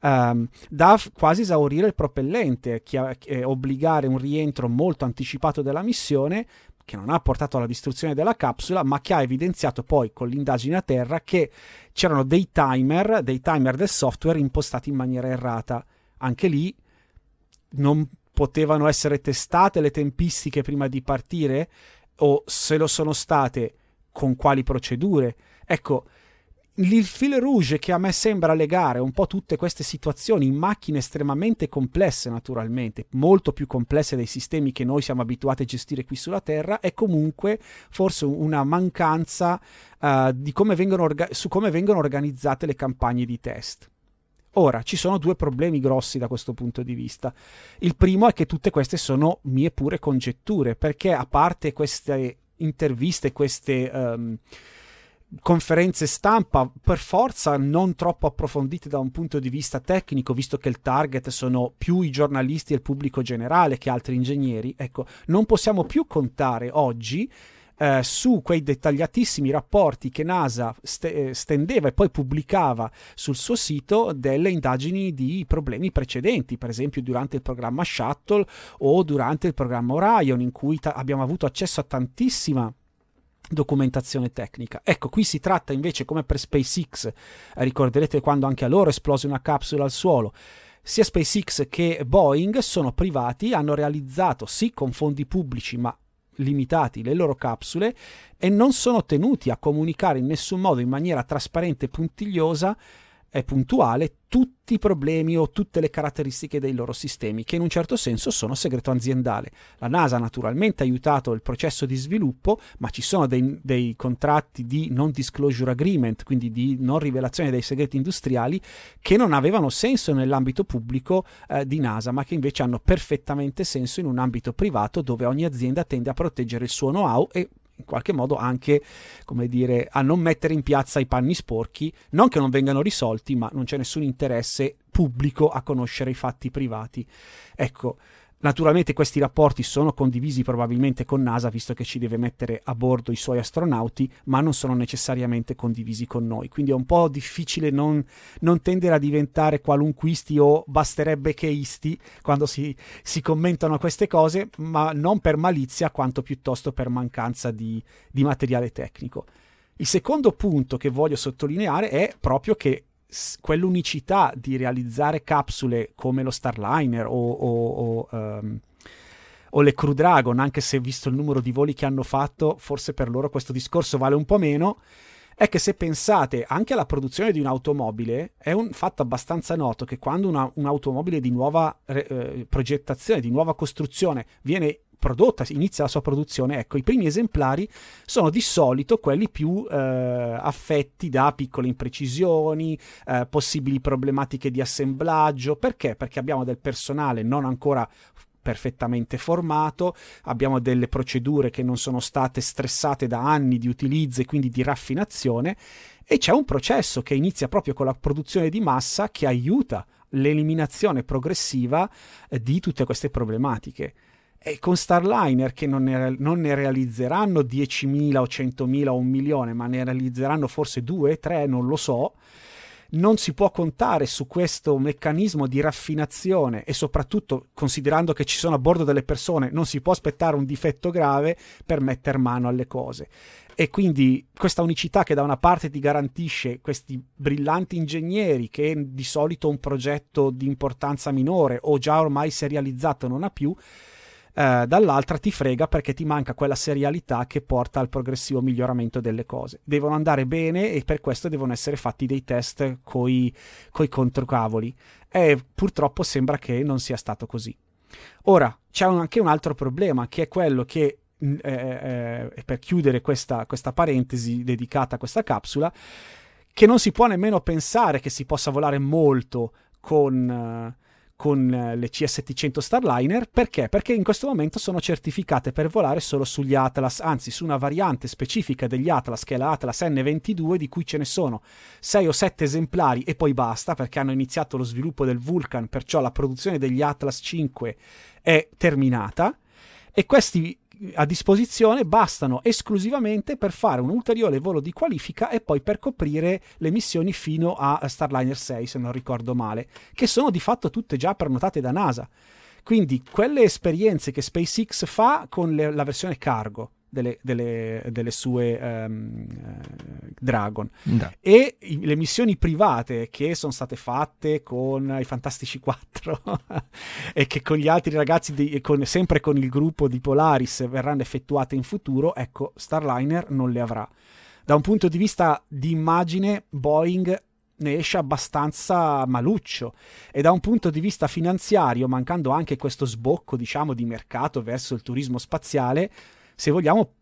Speaker 4: um, da quasi esaurire il propellente, che, che obbligare un rientro molto anticipato della missione che non ha portato alla distruzione della capsula, ma che ha evidenziato poi con l'indagine a terra che c'erano dei timer, dei timer del software impostati in maniera errata. Anche lì non potevano essere testate le tempistiche prima di partire o se lo sono state con quali procedure. Ecco, il fil rouge che a me sembra legare un po' tutte queste situazioni in macchine estremamente complesse, naturalmente, molto più complesse dei sistemi che noi siamo abituati a gestire qui sulla Terra, è comunque forse una mancanza uh, di come orga- su come vengono organizzate le campagne di test. Ora, ci sono due problemi grossi da questo punto di vista. Il primo è che tutte queste sono mie pure congetture, perché a parte queste interviste, queste... Um, conferenze stampa per forza non troppo approfondite da un punto di vista tecnico, visto che il target sono più i giornalisti e il pubblico generale che altri ingegneri, ecco, non possiamo più contare oggi eh, su quei dettagliatissimi rapporti che NASA st- eh, stendeva e poi pubblicava sul suo sito delle indagini di problemi precedenti, per esempio durante il programma Shuttle o durante il programma Orion, in cui ta- abbiamo avuto accesso a tantissima documentazione tecnica. Ecco, qui si tratta invece come per SpaceX, ricorderete quando anche a loro esplose una capsula al suolo. Sia SpaceX che Boeing sono privati, hanno realizzato sì con fondi pubblici, ma limitati le loro capsule e non sono tenuti a comunicare in nessun modo in maniera trasparente e puntigliosa e puntuale tutti i problemi o tutte le caratteristiche dei loro sistemi, che in un certo senso sono segreto aziendale. La NASA naturalmente ha aiutato il processo di sviluppo, ma ci sono dei, dei contratti di non disclosure agreement, quindi di non rivelazione dei segreti industriali, che non avevano senso nell'ambito pubblico eh, di NASA, ma che invece hanno perfettamente senso in un ambito privato dove ogni azienda tende a proteggere il suo know-how e in qualche modo anche, come dire, a non mettere in piazza i panni sporchi, non che non vengano risolti, ma non c'è nessun interesse pubblico a conoscere i fatti privati. Ecco, Naturalmente questi rapporti sono condivisi probabilmente con NASA, visto che ci deve mettere a bordo i suoi astronauti, ma non sono necessariamente condivisi con noi. Quindi è un po' difficile non, non tendere a diventare qualunquisti o basterebbe cheisti quando si, si, commentano queste cose, ma non per malizia quanto piuttosto per mancanza di, di materiale tecnico. Il secondo punto che voglio sottolineare è proprio che quell'unicità di realizzare capsule come lo Starliner o, o, o, um, o, le Crew Dragon, anche se visto il numero di voli che hanno fatto, forse per loro questo discorso vale un po' meno, è che se pensate anche alla produzione di un'automobile, è un fatto abbastanza noto che quando una, un'automobile di nuova eh, progettazione, di nuova costruzione, viene prodotta, inizia la sua produzione, ecco, i primi esemplari sono di solito quelli più eh, affetti da piccole imprecisioni, eh, possibili problematiche di assemblaggio. Perché? Perché abbiamo del personale non ancora perfettamente formato, abbiamo delle procedure che non sono state stressate da anni di utilizzo e quindi di raffinazione e c'è un processo che inizia proprio con la produzione di massa che aiuta l'eliminazione progressiva eh, di tutte queste problematiche. E con Starliner che non ne, non ne realizzeranno 10.000 o 100.000 o un milione, ma ne realizzeranno forse 2, 3, non lo so, non si può contare su questo meccanismo di raffinazione e soprattutto considerando che ci sono a bordo delle persone non si può aspettare un difetto grave per mettere mano alle cose. E quindi questa unicità che da una parte ti garantisce questi brillanti ingegneri che di solito un progetto di importanza minore o già ormai serializzato non ha più, eh, dall'altra ti frega perché ti manca quella serialità che porta al progressivo miglioramento delle cose. Devono andare bene e per questo devono essere fatti dei test coi, coi controcavoli. E purtroppo sembra che non sia stato così. Ora, c'è anche un altro problema, che è quello che eh, eh, eh, per chiudere questa, questa, parentesi dedicata a questa capsula, che non si può nemmeno pensare che si possa volare molto con, eh, con le CS700 Starliner. Perché? Perché in questo momento sono certificate per volare solo sugli Atlas, anzi su una variante specifica degli Atlas che è la Atlas N22 di cui ce ne sono 6 o 7 esemplari e poi basta perché hanno iniziato lo sviluppo del Vulcan, perciò la produzione degli Atlas 5 è terminata e questi a disposizione bastano esclusivamente per fare un ulteriore volo di qualifica e poi per coprire le missioni fino a Starliner 6, se non ricordo male, che sono di fatto tutte già prenotate da NASA. Quindi quelle esperienze che SpaceX fa con le, la versione cargo delle, delle, delle sue um, uh, Dragon no. e i, le missioni private che sono state fatte con i Fantastici 4 e che con gli altri ragazzi di, con, sempre con il gruppo di Polaris verranno effettuate in futuro ecco Starliner non le avrà da un punto di vista di immagine Boeing ne esce abbastanza maluccio e da un punto di vista finanziario, mancando anche questo sbocco, diciamo, di mercato verso il turismo spaziale, se vogliamo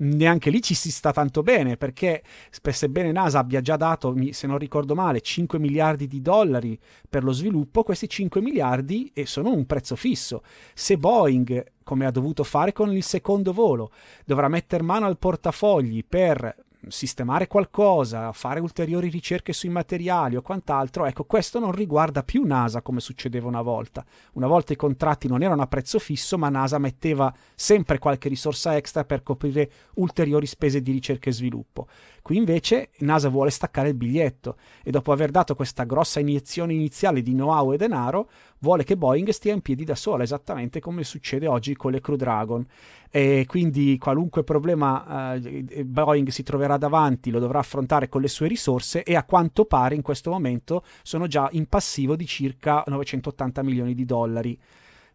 Speaker 4: neanche lì ci si sta tanto bene perché sebbene NASA abbia già dato, se non ricordo male, 5 miliardi di dollari per lo sviluppo, questi 5 miliardi sono un prezzo fisso. Se Boeing, come ha dovuto fare con il secondo volo, dovrà mettere mano al portafogli per sistemare qualcosa, fare ulteriori ricerche sui materiali o quant'altro, ecco, questo non riguarda più NASA come succedeva una volta. Una volta i contratti non erano a prezzo fisso, ma NASA metteva sempre qualche risorsa extra per coprire ulteriori spese di ricerca e sviluppo. Qui invece NASA vuole staccare il biglietto e dopo aver dato questa grossa iniezione iniziale di know-how e denaro, vuole che Boeing stia in piedi da sola, esattamente come succede oggi con le Crew Dragon. E quindi qualunque problema eh, Boeing si troverà davanti lo dovrà affrontare con le sue risorse e a quanto pare in questo momento sono già in passivo di circa 980 milioni di dollari.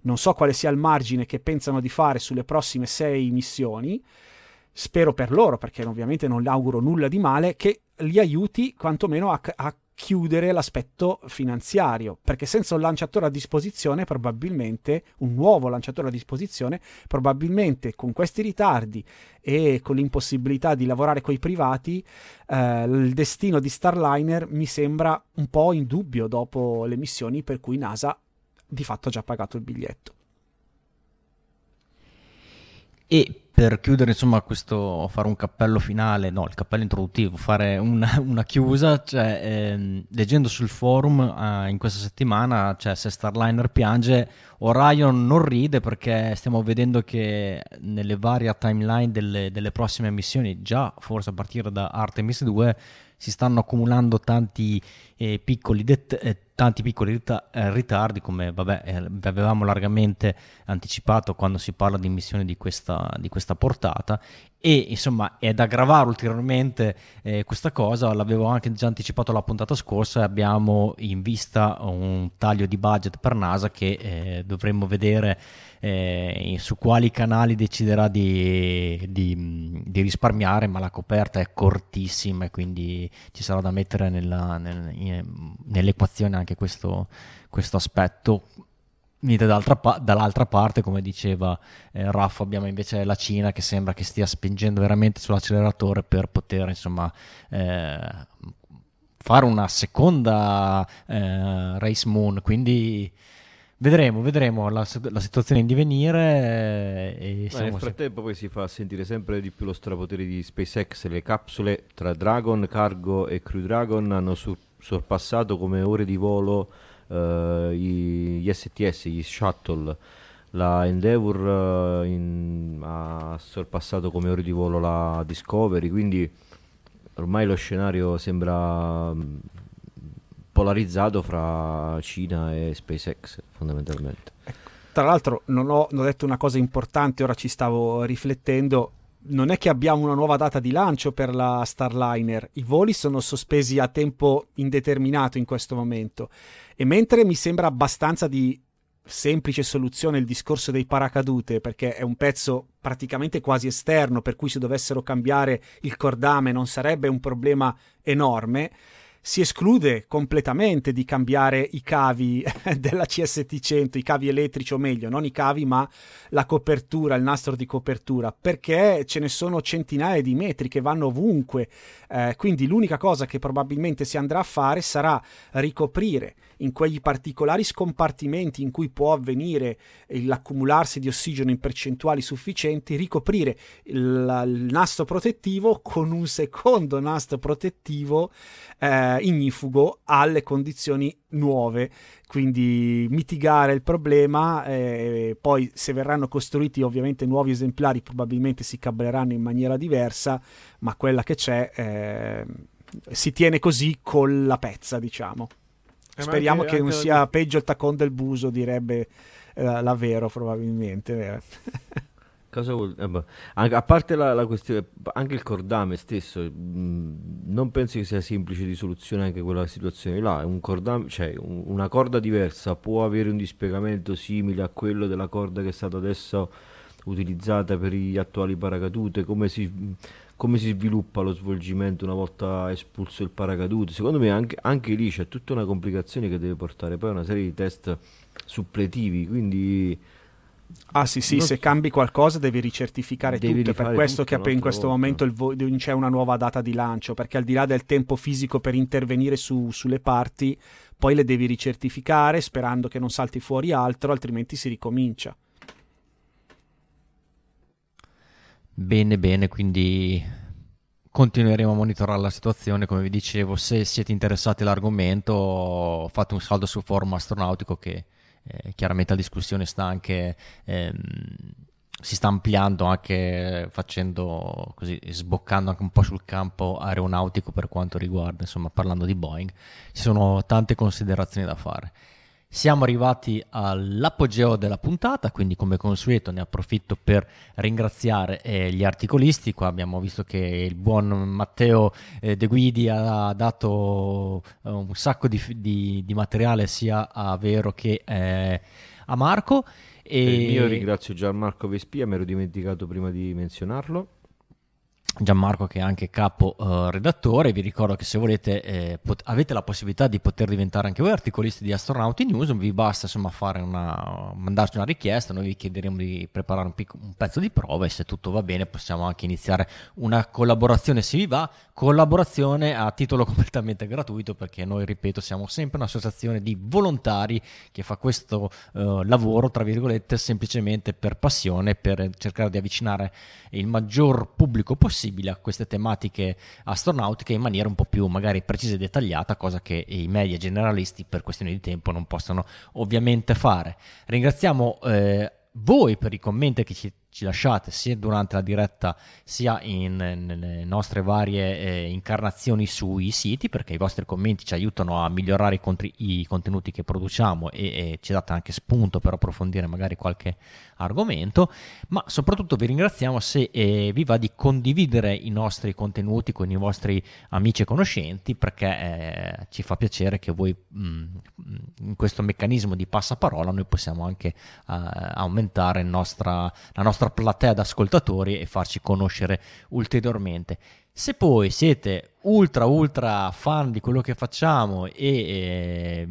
Speaker 4: Non so quale sia il margine che pensano di fare sulle prossime sei missioni, spero per loro, perché ovviamente non auguro nulla di male, che li aiuti quantomeno a, a chiudere l'aspetto finanziario, perché senza un lanciatore a disposizione, probabilmente, un nuovo lanciatore a disposizione, probabilmente con questi ritardi e con l'impossibilità di lavorare con i privati, eh, il destino di Starliner mi sembra un po' in dubbio dopo le missioni per cui NASA di fatto ha già pagato il biglietto.
Speaker 1: E per chiudere, insomma, questo, fare un cappello finale, no, il cappello introduttivo, fare una, una chiusa, cioè, ehm, leggendo sul forum eh, in questa settimana, cioè, se Starliner piange, Orion non ride perché stiamo vedendo che nelle varie timeline delle, delle prossime missioni, già forse a partire da Artemis 2, si stanno accumulando tanti eh, piccoli, det- eh, tanti piccoli eh, ritardi, come vabbè, eh, avevamo largamente anticipato quando si parla di missioni di questa, di questa portata. E insomma, è da aggravare ulteriormente questa cosa. L'avevo anche già anticipato la puntata scorsa. Abbiamo in vista un taglio di budget per NASA che dovremmo vedere eh, su quali canali deciderà di, di, di, risparmiare, ma la coperta è cortissima e quindi ci sarà da mettere nella, nel, nell'equazione anche questo, questo aspetto Dall'altra, pa- dall'altra, parte, come diceva eh, Raffa, abbiamo invece la Cina che sembra che stia spingendo veramente sull'acceleratore per poter insomma, eh, fare una seconda eh, Race Moon. Quindi vedremo, vedremo la, la situazione in divenire.
Speaker 3: E nel frattempo, poi si fa sentire sempre di più lo strapotere di SpaceX. Le capsule tra Dragon, Cargo e Crew Dragon hanno sur- sorpassato come ore di volo uh, gli STS, gli shuttle. La Endeavour uh, in, ha sorpassato come ore di volo la Discovery, quindi ormai lo scenario sembra mm, polarizzato fra Cina e SpaceX fondamentalmente.
Speaker 4: Ecco. Tra l'altro non ho, non ho detto una cosa importante, ora ci stavo riflettendo, non è che abbiamo una nuova data di lancio per la Starliner, i voli sono sospesi a tempo indeterminato in questo momento e mentre mi sembra abbastanza di semplice soluzione il discorso dei paracadute, perché è un pezzo praticamente quasi esterno, per cui se dovessero cambiare il cordame non sarebbe un problema enorme, si esclude completamente di cambiare i cavi della CST100, i cavi elettrici o meglio, non i cavi ma la copertura, il nastro di copertura, perché ce ne sono centinaia di metri che vanno ovunque, eh, quindi l'unica cosa che probabilmente si andrà a fare sarà ricoprire in quegli particolari scompartimenti in cui può avvenire l'accumularsi di ossigeno in percentuali sufficienti, ricoprire il, il nastro protettivo con un secondo nastro protettivo eh, ignifugo alle condizioni nuove, quindi mitigare il problema, eh, poi se verranno costruiti ovviamente nuovi esemplari probabilmente si cableranno in maniera diversa, ma quella che c'è eh, si tiene così con la pezza, diciamo. Speriamo anche, che non sia la... peggio il tacon del buso, direbbe eh, la Vero probabilmente.
Speaker 3: Cosa vuol... Eh, a parte la, la, questione, anche il cordame stesso, mh, non penso che sia semplice di soluzione anche quella situazione là. Un cordame, cioè un, una corda diversa può avere un dispiegamento simile a quello della corda che è stata adesso utilizzata per gli attuali paracadute, come si, come si sviluppa lo svolgimento una volta espulso il paracadute. Secondo me anche, anche lì c'è tutta una complicazione che deve portare poi a una serie di test suppletivi, quindi
Speaker 4: Ah sì sì, non... se cambi qualcosa devi ricertificare devi tutto, per questo che in questo volta. momento vo- c'è una nuova data di lancio, perché al di là del tempo fisico per intervenire su, sulle parti, poi le devi ricertificare sperando che non salti fuori altro, altrimenti si ricomincia.
Speaker 1: Bene, bene, quindi continueremo a monitorare la situazione, come vi dicevo, se siete interessati all'argomento fate un saldo sul forum astronautico che eh, chiaramente la discussione sta anche, ehm, si sta ampliando anche facendo così, sboccando anche un po' sul campo aeronautico per quanto riguarda, insomma, parlando di Boeing, ci sono tante considerazioni da fare. Siamo arrivati all'apogeo della puntata, quindi come consueto ne approfitto per ringraziare eh, gli articolisti. Qua abbiamo visto che il buon Matteo eh, De Guidi ha dato eh, un sacco di, di, di, materiale sia a Vero che eh, a Marco.
Speaker 3: E... Io ringrazio Gianmarco Vespia, mi ero dimenticato prima di menzionarlo.
Speaker 1: Gianmarco che è anche capo uh, redattore, vi ricordo che se volete eh, pot- avete la possibilità di poter diventare anche voi articolisti di Astronauti News, vi basta insomma fare una, mandarci una richiesta, noi vi chiederemo di preparare un, pic- un, pezzo di prova e se tutto va bene possiamo anche iniziare una collaborazione. Se vi va, collaborazione a titolo completamente gratuito perché noi ripeto siamo sempre un'associazione di volontari che fa questo uh, lavoro tra virgolette semplicemente per passione, per cercare di avvicinare il maggior pubblico possibile a queste tematiche astronautiche in maniera un po' più magari precisa e dettagliata, cosa che i media generalisti per questioni di tempo non possono ovviamente fare. Ringraziamo eh, voi per i commenti che ci ci lasciate sia durante la diretta sia in, nelle nostre varie eh, incarnazioni sui siti perché i vostri commenti ci aiutano a migliorare i, contri- i contenuti che produciamo e, e, ci date anche spunto per approfondire magari qualche argomento. Ma soprattutto vi ringraziamo se eh, vi va di condividere i nostri contenuti con i vostri amici e conoscenti perché eh, ci fa piacere che voi mh, mm, in questo meccanismo di passaparola noi possiamo anche eh, aumentare nostra, la nostra nostra platea d'ascoltatori e farci conoscere ulteriormente. Se poi siete ultra ultra fan di quello che facciamo e eh,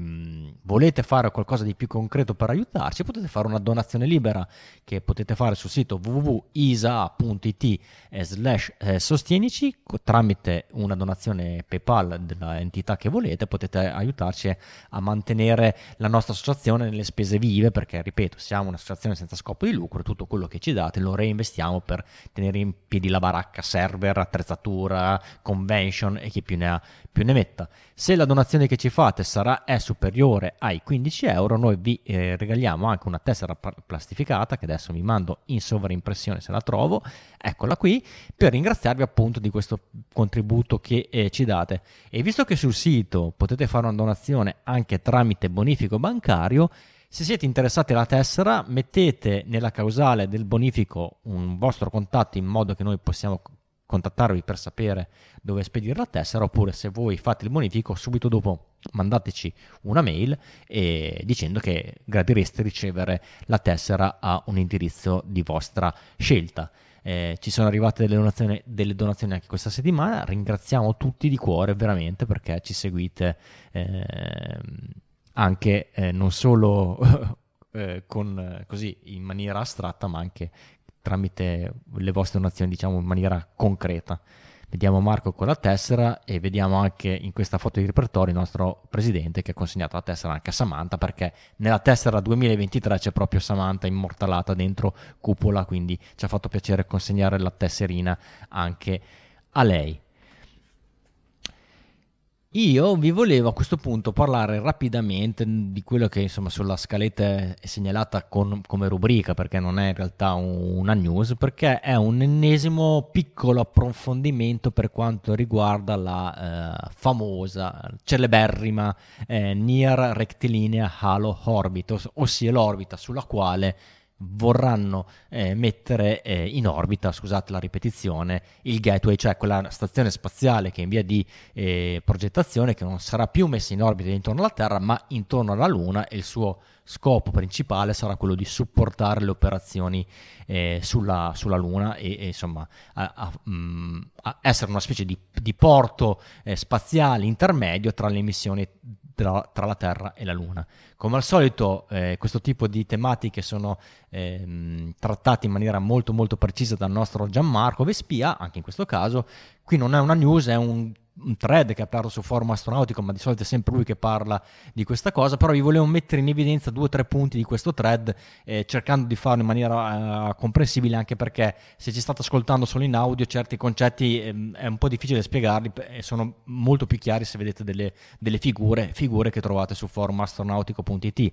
Speaker 1: volete fare qualcosa di più concreto per aiutarci, potete fare una donazione libera che potete fare sul sito www.isa.it eh, slash eh, sostienici tramite una donazione PayPal dell'entità che volete, potete aiutarci a mantenere la nostra associazione nelle spese vive perché ripeto, siamo un'associazione senza scopo di lucro e tutto quello che ci date lo reinvestiamo per tenere in piedi la baracca, server, attrezzatura, convention donation e chi più ne ha più ne metta. Se la donazione che ci fate sarà, è superiore ai 15 euro, noi vi eh, regaliamo anche una tessera plastificata che adesso vi mando in sovraimpressione se la trovo, eccola qui, per ringraziarvi appunto di questo contributo che eh, ci date. E visto che sul sito potete fare una donazione anche tramite bonifico bancario, se siete interessati alla tessera, mettete nella causale del bonifico un vostro contatto in modo che noi possiamo contattarvi per sapere dove spedire la tessera oppure se voi fate il bonifico subito dopo mandateci una mail e dicendo che gradireste ricevere la tessera a un indirizzo di vostra scelta. Eh, ci sono arrivate delle donazioni, delle donazioni, anche questa settimana. Ringraziamo tutti di cuore veramente perché ci seguite eh, anche eh, non solo eh, con, così in maniera astratta, ma anche tramite le vostre donazioni, diciamo in maniera concreta. Vediamo Marco con la tessera e vediamo anche in questa foto di repertorio il nostro presidente che ha consegnato la tessera anche a Samantha perché nella tessera 2023 c'è proprio Samantha immortalata dentro cupola, quindi ci ha fatto piacere consegnare la tesserina anche a lei. Io vi volevo a questo punto parlare rapidamente di quello che insomma sulla scaletta è segnalata con, come rubrica, perché non è in realtà un, una news, perché è un ennesimo piccolo approfondimento per quanto riguarda la eh, famosa, celeberrima eh, Near Rectilinea Halo Orbit, ossia l'orbita sulla quale vorranno eh, mettere eh, in orbita, scusate la ripetizione, il gateway, cioè quella stazione spaziale che è in via di eh, progettazione che non sarà più messa in orbita intorno alla Terra ma intorno alla Luna e il suo scopo principale sarà quello di supportare le operazioni eh, sulla, sulla, Luna e, e insomma a, a, mm, a essere una specie di, di porto eh, spaziale intermedio tra le missioni tra, tra, la Terra e la Luna. Come al solito eh, questo tipo di tematiche sono ehm, trattate in maniera molto molto precisa dal nostro Gianmarco Vespia, anche in questo caso. Qui non è una news, è un un thread che ha parlato su forum astronautico, ma di solito è sempre lui che parla di questa cosa, però vi volevo mettere in evidenza due o tre punti di questo thread, eh, cercando di farlo in maniera eh, comprensibile, anche perché se ci state ascoltando solo in audio, certi concetti eh, è un po' difficile spiegarli e sono molto più chiari se vedete delle, delle figure, figure che trovate su forum astronautico.it.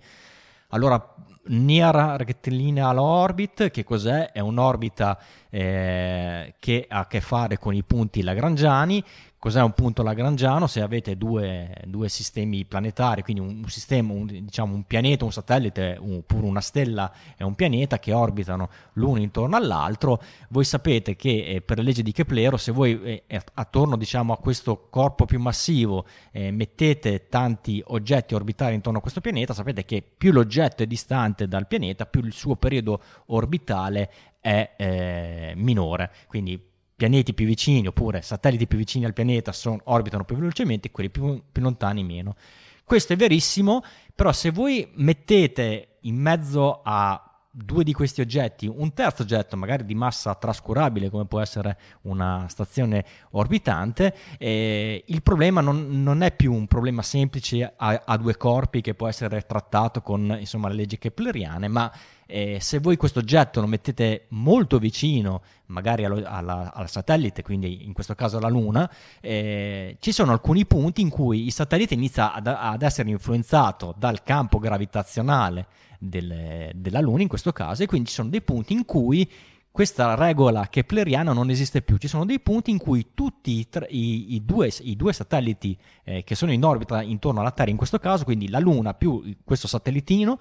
Speaker 1: Allora, Near Rectilineal Orbit, che cos'è? È un'orbita eh, che ha a che fare con i punti lagrangiani, Cos'è un punto lagrangiano? Se avete due, due sistemi planetari, quindi un, un sistema, un, diciamo un pianeta, un satellite, oppure una stella e un pianeta che orbitano l'uno intorno all'altro, voi sapete che eh, per le leggi di Keplero, se voi eh, attorno diciamo, a questo corpo più massivo eh, mettete tanti oggetti orbitali intorno a questo pianeta, sapete che più l'oggetto è distante dal pianeta, più il suo periodo orbitale è eh, minore. Quindi pianeti più vicini oppure satelliti più vicini al pianeta sono, orbitano più velocemente, quelli più, più lontani meno. Questo è verissimo, però se voi mettete in mezzo a due di questi oggetti, un terzo oggetto magari di massa trascurabile come può essere una stazione orbitante, eh, il problema non, non, è più un problema semplice a, a, due corpi che può essere trattato con insomma, le leggi kepleriane, ma eh, se voi questo oggetto lo mettete molto vicino, magari allo, alla, al satellite, quindi in questo caso alla Luna, eh, ci sono alcuni punti in cui il satellite inizia ad, ad essere influenzato dal campo gravitazionale del, della Luna in questo caso e quindi ci sono dei punti in cui questa regola kepleriana non esiste più. Ci sono dei punti in cui tutti i, i, i, due, i due, satelliti eh, che sono in orbita intorno alla Terra, in questo caso, quindi la Luna più questo satellitino,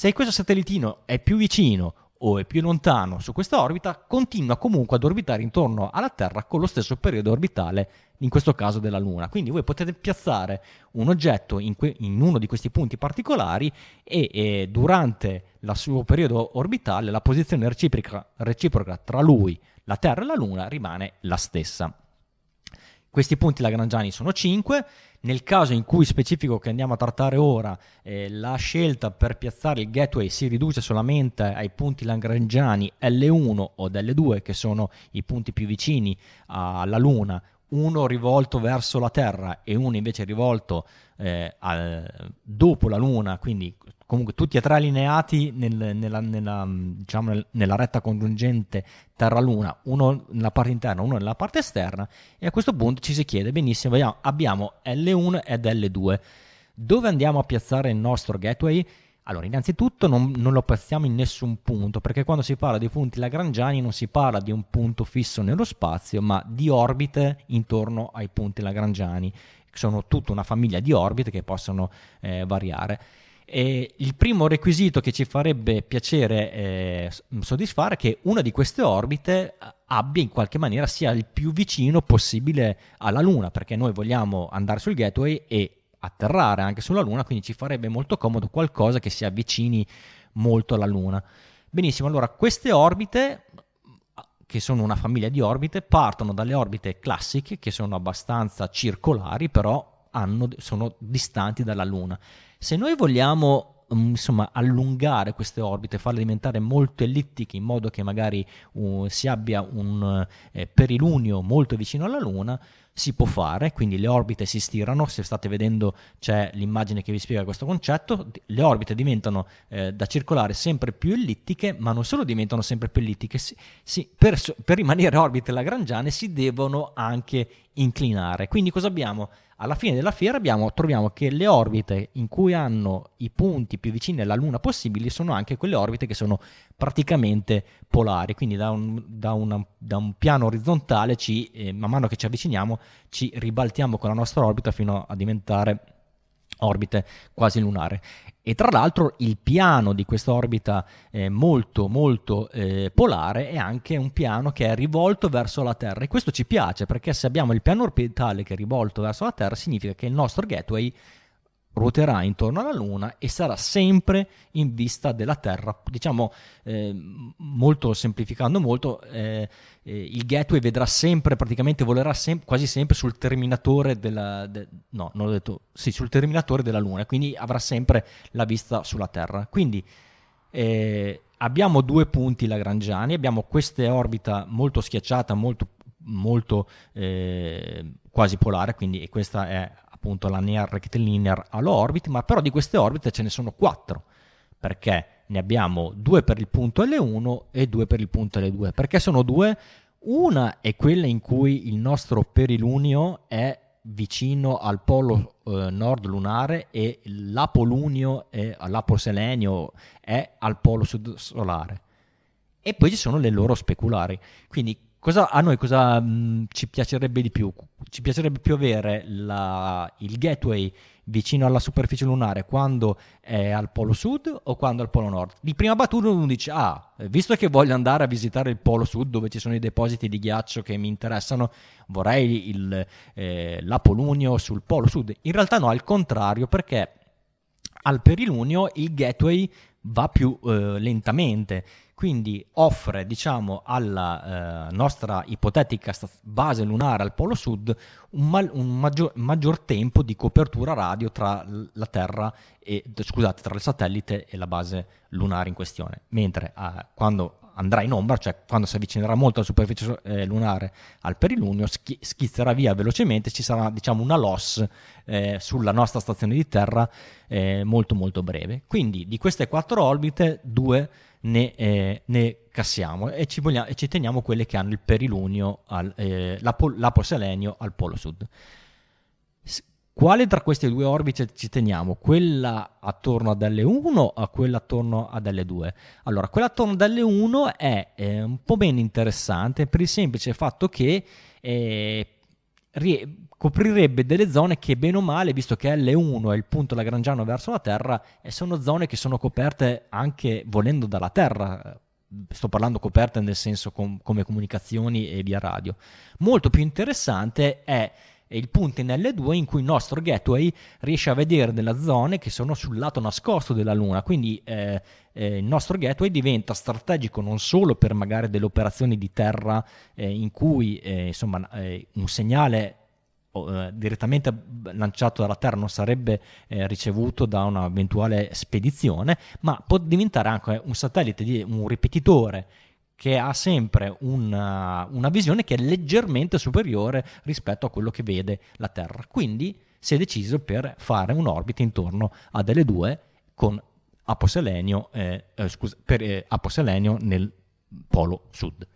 Speaker 1: se questo satellitino è più vicino o è più lontano su questa orbita, continua comunque ad orbitare intorno alla Terra con lo stesso periodo orbitale, in questo caso della Luna. Quindi voi potete piazzare un oggetto in, que- in uno di questi punti particolari e, e, durante il suo periodo orbitale la posizione reciproca, reciproca tra lui, la Terra e la Luna rimane la stessa. Questi punti lagrangiani sono 5. Nel caso in cui specifico che andiamo a trattare ora, eh, la scelta per piazzare il gateway si riduce solamente ai punti lagrangiani L1 o L2, che sono i punti più vicini alla Luna, uno rivolto verso la Terra e uno invece rivolto eh, al, dopo la Luna, quindi comunque tutti e tre allineati nel, nella, nella, diciamo, nella, retta congiungente Terra-Luna, uno nella parte interna, uno nella parte esterna, e a questo punto ci si chiede benissimo, abbiamo L1 ed L2, dove andiamo a piazzare il nostro gateway? Allora, innanzitutto non, non, lo piazziamo in nessun punto, perché quando si parla di punti lagrangiani non si parla di un punto fisso nello spazio, ma di orbite intorno ai punti lagrangiani. Sono tutta una famiglia di orbite che possono eh, variare. E il primo requisito che ci farebbe piacere eh, soddisfare è che una di queste orbite eh, abbia in qualche maniera sia il più vicino possibile alla Luna, perché noi vogliamo andare sul gateway e atterrare anche sulla Luna, quindi ci farebbe molto comodo qualcosa che si avvicini molto alla Luna. Benissimo, allora queste orbite che sono una famiglia di orbite, partono dalle orbite classiche che sono abbastanza circolari, però hanno, sono distanti dalla Luna se noi vogliamo mm, insomma, allungare queste orbite, farle diventare molto ellittiche in modo che magari uh, si abbia un eh, perilunio molto vicino alla Luna, si può fare, quindi le orbite si stirano, se state vedendo c'è l'immagine che vi spiega questo concetto, le orbite diventano eh, da circolare sempre più ellittiche, ma non solo diventano sempre più ellittiche, si, si, per, per rimanere orbite lagrangiane si devono anche inclinare. Quindi cosa abbiamo? alla fine della fiera abbiamo, troviamo che le orbite in cui hanno i punti più vicini alla Luna possibili sono anche quelle orbite che sono praticamente polari, quindi da un, da una, da un piano orizzontale ci, eh, man mano che ci avviciniamo ci ribaltiamo con la nostra orbita fino a diventare orbite quasi lunare. E tra l'altro il piano di questa orbita eh, molto molto eh, polare è anche un piano che è rivolto verso la Terra e questo ci piace perché se abbiamo il piano orbitale che è rivolto verso la Terra significa che il nostro gateway ruoterà intorno alla Luna e sarà sempre in vista della Terra. Diciamo, eh, molto semplificando molto, eh, eh, il gateway vedrà sempre, praticamente volerà sem- quasi sempre sul terminatore della... De- no, non l'ho detto, sì, sul terminatore della Luna, quindi avrà sempre la vista sulla Terra. Quindi eh, abbiamo due punti lagrangiani, abbiamo questa orbita molto schiacciata, molto, molto eh, quasi polare, quindi questa è appunto la near rectilinear allo ma però di queste orbite ce ne sono quattro, perché ne abbiamo due per il punto L1 e due per il punto L2. Perché sono due? Una è quella in cui il nostro perilunio è vicino al polo eh, nord lunare e l'apolunio e l'aposelenio è al polo sud solare. E poi ci sono le loro speculari. Quindi Cosa, a noi cosa mh, mm, ci piacerebbe di più? Ci piacerebbe più avere la, il gateway vicino alla superficie lunare quando è al polo sud o quando è al polo nord? Di prima battuta uno dice, ah, visto che voglio andare a visitare il polo sud dove ci sono i depositi di ghiaccio che mi interessano, vorrei il, eh, l'Apolunio sul polo sud. In realtà no, al contrario, perché al perilunio il gateway va più eh, lentamente quindi offre diciamo alla eh, nostra ipotetica base lunare al polo sud un, mal, un maggior, maggior, tempo di copertura radio tra la Terra e scusate tra il satellite e la base lunare in questione mentre eh, quando andrà in ombra, cioè quando si avvicinerà molto alla superficie eh, lunare al perilunio, schi- schizzerà via velocemente, ci sarà diciamo una loss eh, sulla nostra stazione di terra eh, molto molto breve. Quindi di queste quattro orbite, due ne, eh, ne cassiamo e ci, vogliamo, e ci, teniamo quelle che hanno il perilunio, al, eh, l'apo, l'aposelenio al polo sud. Quale tra queste due orbite ci teniamo? Quella attorno ad L1 o quella attorno ad L2? Allora, quella attorno ad L1 è eh, un po' meno interessante per il semplice fatto che eh, coprirebbe delle zone che bene o male, visto che L1 è il punto lagrangiano verso la Terra, e sono zone che sono coperte anche volendo dalla Terra. Sto parlando coperte nel senso com- come comunicazioni e via radio. Molto più interessante è è il punto in L2 in cui il nostro gateway riesce a vedere delle zone che sono sul lato nascosto della Luna, quindi eh, eh, il nostro gateway diventa strategico non solo per magari delle operazioni di terra eh, in cui eh, insomma, eh, un segnale eh, direttamente lanciato dalla Terra non sarebbe eh, ricevuto da un'eventuale spedizione, ma può diventare anche un satellite, di, un ripetitore che ha sempre una, una, visione che è leggermente superiore rispetto a quello che vede la Terra. Quindi si è deciso per fare un'orbita intorno a delle due con Aposelenio, eh, eh, scusa, per, eh, Aposelenio nel polo sud.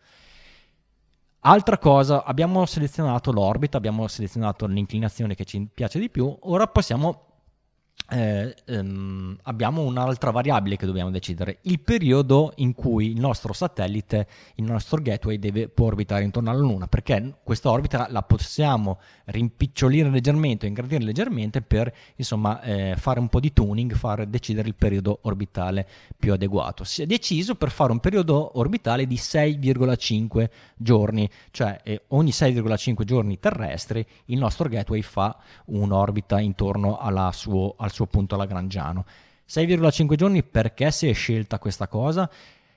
Speaker 1: Altra cosa, abbiamo selezionato l'orbita, abbiamo selezionato l'inclinazione che ci piace di più, ora possiamo eh, ehm, abbiamo un'altra variabile che dobbiamo decidere, il periodo in cui il nostro satellite, il nostro gateway deve può orbitare intorno alla Luna, perché questa orbita la possiamo rimpicciolire leggermente ingrandire leggermente per insomma eh, fare un po' di tuning, far decidere il periodo orbitale più adeguato. Si è deciso per fare un periodo orbitale di 6,5 giorni, cioè eh, ogni 6,5 giorni terrestri il nostro gateway fa un'orbita intorno alla suo, al suo punto lagrangiano. 6,5 giorni perché si è scelta questa cosa?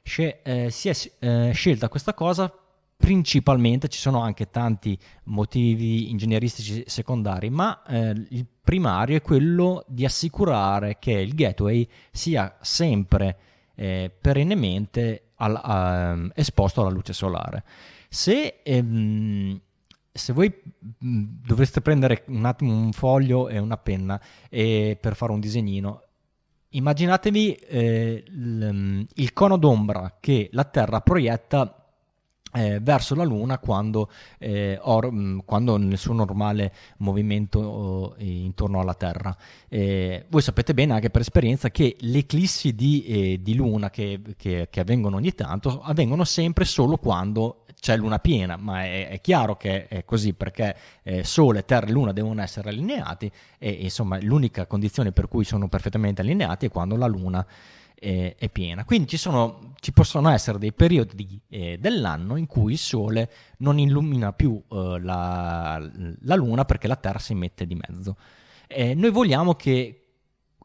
Speaker 1: Sce- eh, si è eh, scelta questa cosa principalmente, ci sono anche tanti motivi ingegneristici secondari, ma eh, il primario è quello di assicurare che il gateway sia sempre eh, perennemente al, a, esposto alla luce solare. Se ehm, se voi mm, dovreste prendere un attimo un foglio e una penna e per fare un disegnino, immaginatevi eh, il, mm, il, cono d'ombra che la Terra proietta eh, verso la Luna quando, eh, or, mm, quando, nel suo normale movimento oh, intorno alla Terra. Eh, voi sapete bene anche per esperienza che le eclissi di, eh, di Luna che, che, che, avvengono ogni tanto avvengono sempre solo quando c'è luna piena, ma è, è chiaro che è così perché eh, Sole, Terra e Luna devono essere allineati e insomma l'unica condizione per cui sono perfettamente allineati è quando la Luna è, è piena. Quindi ci, sono, ci, possono essere dei periodi eh, dell'anno in cui il Sole non illumina più eh, la, la, Luna perché la Terra si mette di mezzo. noi vogliamo che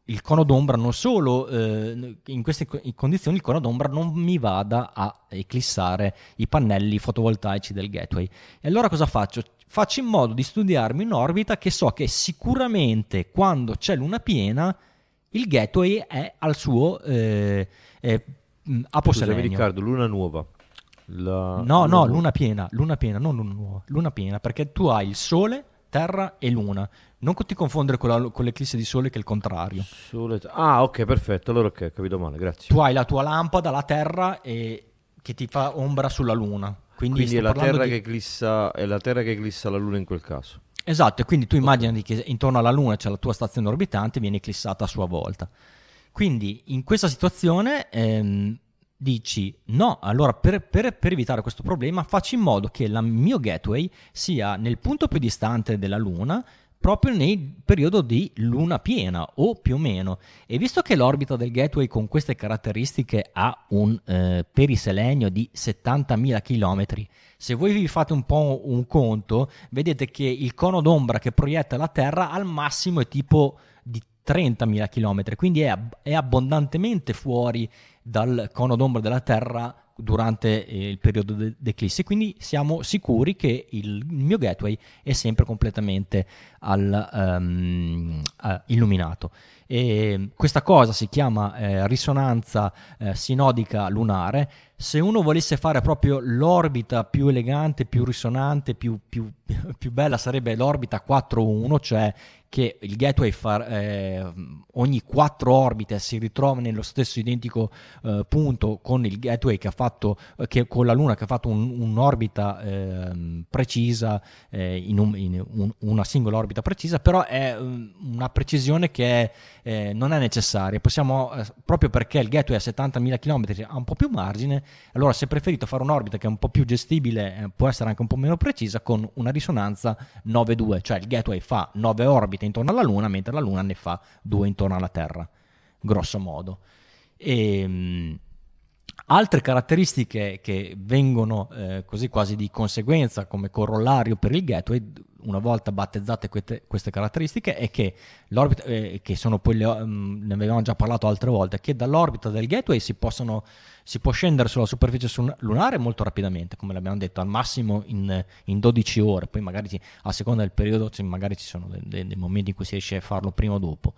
Speaker 1: il cono d'ombra non solo eh, in queste condizioni il cono d'ombra non mi vada a eclissare i pannelli fotovoltaici del gateway. E allora cosa faccio? Faccio in modo di studiarmi un'orbita che so che sicuramente quando c'è luna piena il gateway è al suo eh, eh, aposelenio.
Speaker 3: Scusami Riccardo, luna nuova.
Speaker 1: La... No, luna no, luna piena, luna piena, non luna nuova, luna piena, perché tu hai il sole, terra e luna non ti confondere con, la, con l'eclisse di sole che è il contrario.
Speaker 3: Sole... Ah, ok, perfetto. Allora ok, ho capito male, grazie.
Speaker 1: Tu hai la tua lampada, la Terra, e... che ti fa ombra sulla Luna. Quindi,
Speaker 3: quindi è, la terra di... che eclissa, è la Terra che eclissa la Luna in quel caso.
Speaker 1: Esatto, e quindi tu immagini okay. che intorno alla Luna c'è la tua stazione orbitante viene eclissata a sua volta. Quindi in questa situazione ehm, dici no, allora per, per, per, evitare questo problema faccio in modo che il mio gateway sia nel punto più distante della Luna proprio nel periodo di luna piena o più o meno. E visto che l'orbita del Gateway con queste caratteristiche ha un eh, periselenio di 70.000 km, se voi vi fate un po' un conto, vedete che il cono d'ombra che proietta la Terra al massimo è tipo di 30.000 km, quindi è, è abbondantemente fuori dal cono d'ombra della Terra durante eh, il periodo d'eclissi, quindi siamo sicuri che il mio gateway è sempre completamente al, um, uh, illuminato. E questa cosa si chiama eh, risonanza eh, sinodica lunare. Se uno volesse fare proprio l'orbita più elegante, più risonante, più, più, più bella, sarebbe l'orbita 4-1, cioè che il gateway fa, eh, ogni quattro orbite si ritrova nello stesso identico eh, punto con il gateway che ha fatto eh, che, con la Luna che ha fatto un, un'orbita ehm, precisa eh, in, un, in un, una singola orbita precisa però è um, una precisione che eh, non è necessaria. Possiamo eh, proprio perché il gateway a 70.000 km ha un po' più margine allora se preferito fare un'orbita che è un po' più gestibile può essere anche un po' meno precisa con una risonanza 9-2 cioè il gateway fa 9 orbite orbite intorno alla Luna, mentre la Luna ne fa due intorno alla Terra, grosso modo. E, ehm, Altre caratteristiche che vengono eh, così quasi di conseguenza come corollario per il gateway, una volta battezzate queste, queste caratteristiche, è che l'orbita, eh, che sono poi um, ne avevamo già parlato altre volte, che dall'orbita del gateway si, possono, si può scendere sulla superficie lunare molto rapidamente, come l'abbiamo detto, al massimo in, in 12 ore, poi magari a seconda del periodo magari ci sono dei, dei momenti in cui si riesce a farlo prima o dopo.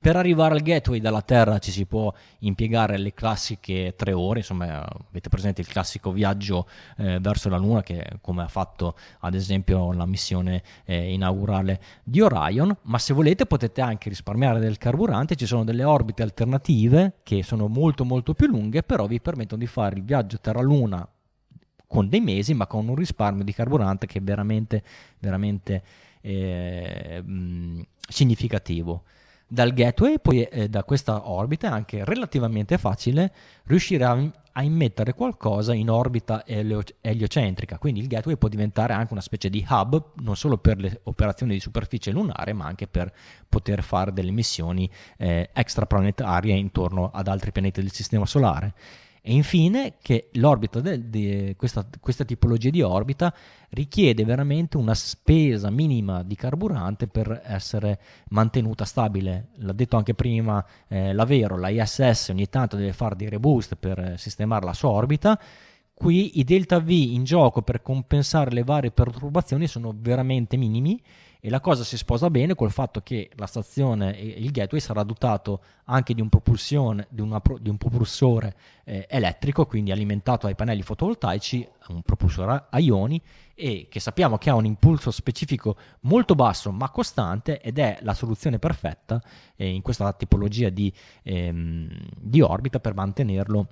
Speaker 1: Per arrivare al gateway dalla Terra ci si può impiegare le classiche tre ore, insomma avete presente il classico viaggio eh, verso la Luna che come ha fatto ad esempio la missione eh, inaugurale di Orion, ma se volete potete anche risparmiare del carburante, ci sono delle orbite alternative che sono molto molto più lunghe, però vi permettono di fare il viaggio Terra-Luna con dei mesi, ma con un risparmio di carburante che è veramente, veramente eh, mh, significativo dal gateway, poi eh, da questa orbita è anche relativamente facile riuscire a, a immettere qualcosa in orbita elio, eliocentrica, quindi il gateway può diventare anche una specie di hub non solo per le operazioni di superficie lunare, ma anche per poter fare delle missioni eh, extraplanetarie intorno ad altri pianeti del Sistema Solare. E infine che l'orbita di questa, questa, tipologia di orbita richiede veramente una spesa minima di carburante per essere mantenuta stabile. L'ha detto anche prima eh, Lavero, la ISS ogni tanto deve fare dei reboost per sistemare la sua orbita. Qui i delta V in gioco per compensare le varie perturbazioni sono veramente minimi e la cosa si sposa bene col fatto che la stazione il gateway sarà dotato anche di un, di una, di un propulsore eh, elettrico, quindi alimentato ai pannelli fotovoltaici, un propulsore a ioni e che sappiamo che ha un impulso specifico molto basso ma costante ed è la soluzione perfetta eh, in questa tipologia di, ehm, di orbita per mantenerlo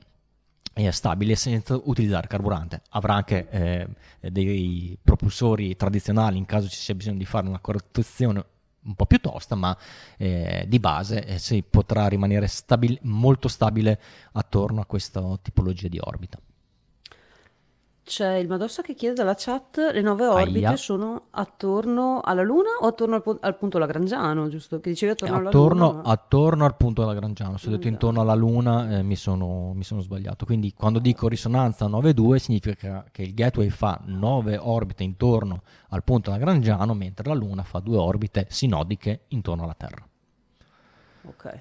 Speaker 1: stabile senza utilizzare carburante. Avrà anche eh, dei propulsori tradizionali in caso ci sia bisogno di fare una correzione un po' più tosta, ma eh, di base eh, si potrà rimanere stabil- molto stabile attorno a questa tipologia di orbita.
Speaker 2: C'è il Madossa che chiede dalla chat, le nuove orbite Aia. sono attorno alla Luna o attorno al, al punto Lagrangiano, giusto? Che dicevi attorno,
Speaker 1: attorno
Speaker 2: alla Luna?
Speaker 1: Attorno al punto Lagrangiano, se ho detto intorno alla Luna eh, mi, sono, mi, sono, sbagliato. Quindi quando dico risonanza 9,2 significa che il gateway fa 9 orbite intorno al punto Lagrangiano, mentre la Luna fa 2 orbite sinodiche intorno alla Terra.
Speaker 2: Ok.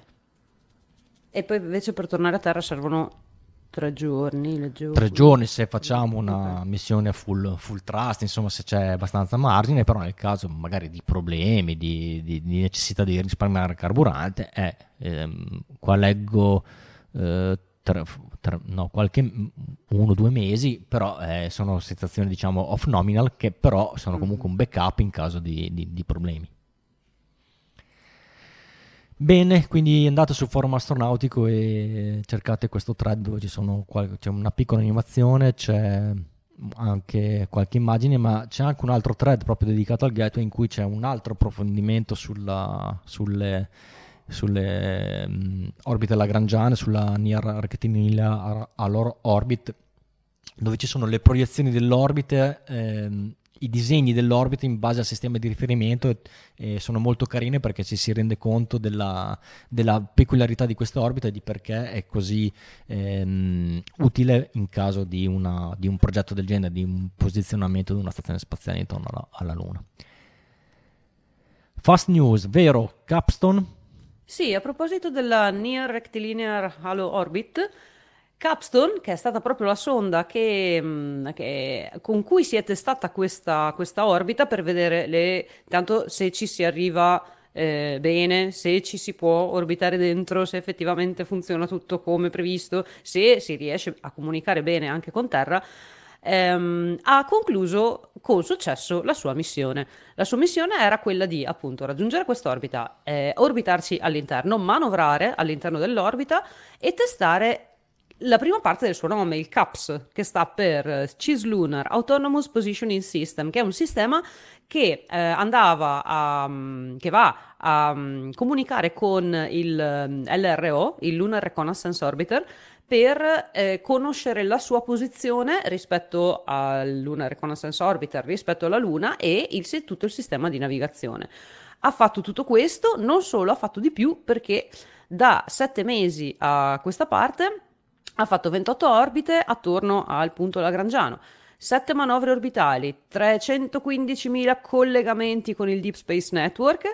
Speaker 2: E poi invece per tornare a Terra servono Tre giorni, leggevo.
Speaker 1: Tre giorni se facciamo una missione full, full trust, insomma se c'è abbastanza margine, però nel caso magari di problemi, di, di, di necessità di risparmiare carburante, eh, ehm, qua leggo eh, tre, tre, no, qualche uno o due mesi, però eh, sono situazioni diciamo off nominal che però sono comunque un backup in caso di, di problemi. Bene, quindi andate sul forum astronautico e cercate questo thread dove sono, c'è una piccola animazione, c'è anche qualche immagine, ma c'è anche un altro thread proprio dedicato al gateway in cui c'è un altro approfondimento sulla, sulle, sulle um, orbite lagrangiane, sulla Near Rectilinear Orbit, dove ci sono le proiezioni dell'orbite ehm, i disegni dell'orbita in base al sistema di riferimento e, e sono molto carine perché ci si rende conto della, della, peculiarità di questa orbita e di perché è così ehm, utile in caso di, una, di, un progetto del genere, di un posizionamento di una stazione spaziale intorno alla, alla Luna. Fast news, vero, Capstone?
Speaker 2: Sì, a proposito della Near Rectilinear Halo Orbit, Capstone, che è stata proprio la sonda che, mm, che, con cui si è testata questa, questa orbita per vedere le, tanto se ci si arriva eh, bene, se ci si può orbitare dentro, se effettivamente funziona tutto come previsto, se si riesce a comunicare bene anche con Terra. Ehm, ha concluso con successo la sua missione. La sua missione era quella di appunto raggiungere quest'orbita, eh, orbitarci all'interno, manovrare all'interno dell'orbita e testare la prima parte del suo nome, il CAPS, che sta per Cislunar Autonomous Positioning System, che è un sistema che eh, andava a, mm, che va a um, comunicare con il mm, LRO, il Lunar Reconnaissance Orbiter, per eh, conoscere la sua posizione rispetto al Lunar Reconnaissance Orbiter, rispetto alla Luna e il, tutto il sistema di navigazione. Ha fatto tutto questo, non solo, ha fatto di più perché da sette mesi a questa parte ha fatto 28 orbite attorno al punto Lagrangiano, 7 manovre orbitali, 315.000 collegamenti con il Deep Space Network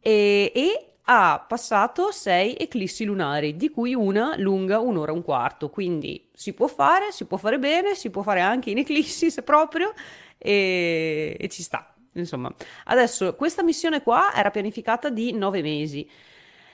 Speaker 2: e, e ha passato 6 eclissi lunari, di cui una lunga un'ora e un quarto. Quindi si può fare, si può fare bene, si può fare anche in eclissi se proprio, e, e ci sta. Insomma, adesso questa missione qua era pianificata di 9 mesi.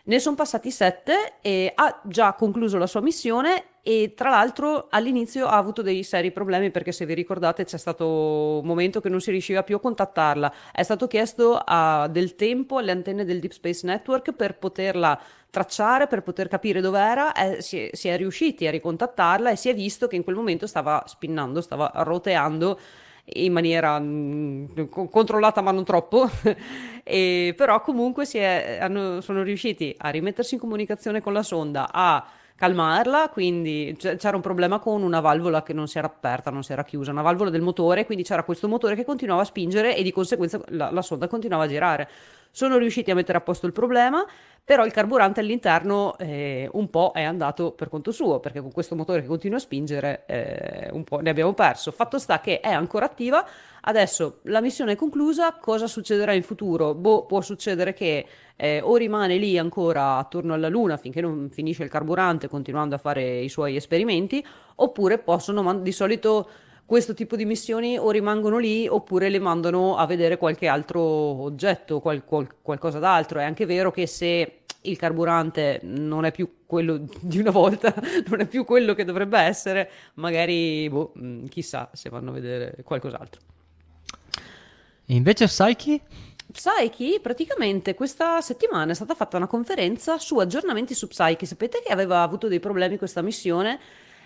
Speaker 2: Ne sono passati sette e ha già concluso la sua missione e tra l'altro all'inizio ha avuto dei seri problemi perché se vi ricordate c'è stato un momento che non si riusciva più a contattarla. È stato chiesto a, del tempo alle antenne del Deep Space Network per poterla tracciare, per poter capire dov'era, eh, si, si è riusciti a ricontattarla e si è visto che in quel momento stava spinnando, stava roteando in maniera mh, mm, controllata ma non troppo, e, però comunque è, hanno, sono riusciti a rimettersi in comunicazione con la sonda, a calmarla, quindi c'era un problema con una valvola che non si era aperta, non si era chiusa, una valvola del motore, quindi c'era questo motore che continuava a spingere e di conseguenza la, la sonda continuava a girare. Sono riusciti a mettere a posto il problema, però il carburante all'interno eh, un po' è andato per conto suo, perché con questo motore che continua a spingere eh, un po' ne abbiamo perso. Fatto sta che è ancora attiva, adesso la missione è conclusa, cosa succederà in futuro? Boh, può succedere che eh, o rimane lì ancora attorno alla Luna finché non finisce il carburante continuando a fare i suoi esperimenti, oppure possono, di solito questo tipo di missioni o rimangono lì oppure le mandano a vedere qualche altro oggetto, qual, qual, qualcosa d'altro. È anche vero che se il carburante non è più quello di una volta, non è più quello che dovrebbe essere, magari, boh, mm, chissà se vanno a vedere qualcos'altro.
Speaker 1: Invece Psyche?
Speaker 2: Psyche, praticamente questa settimana è stata fatta una conferenza su aggiornamenti su Psyche. Sapete che aveva avuto dei problemi questa missione,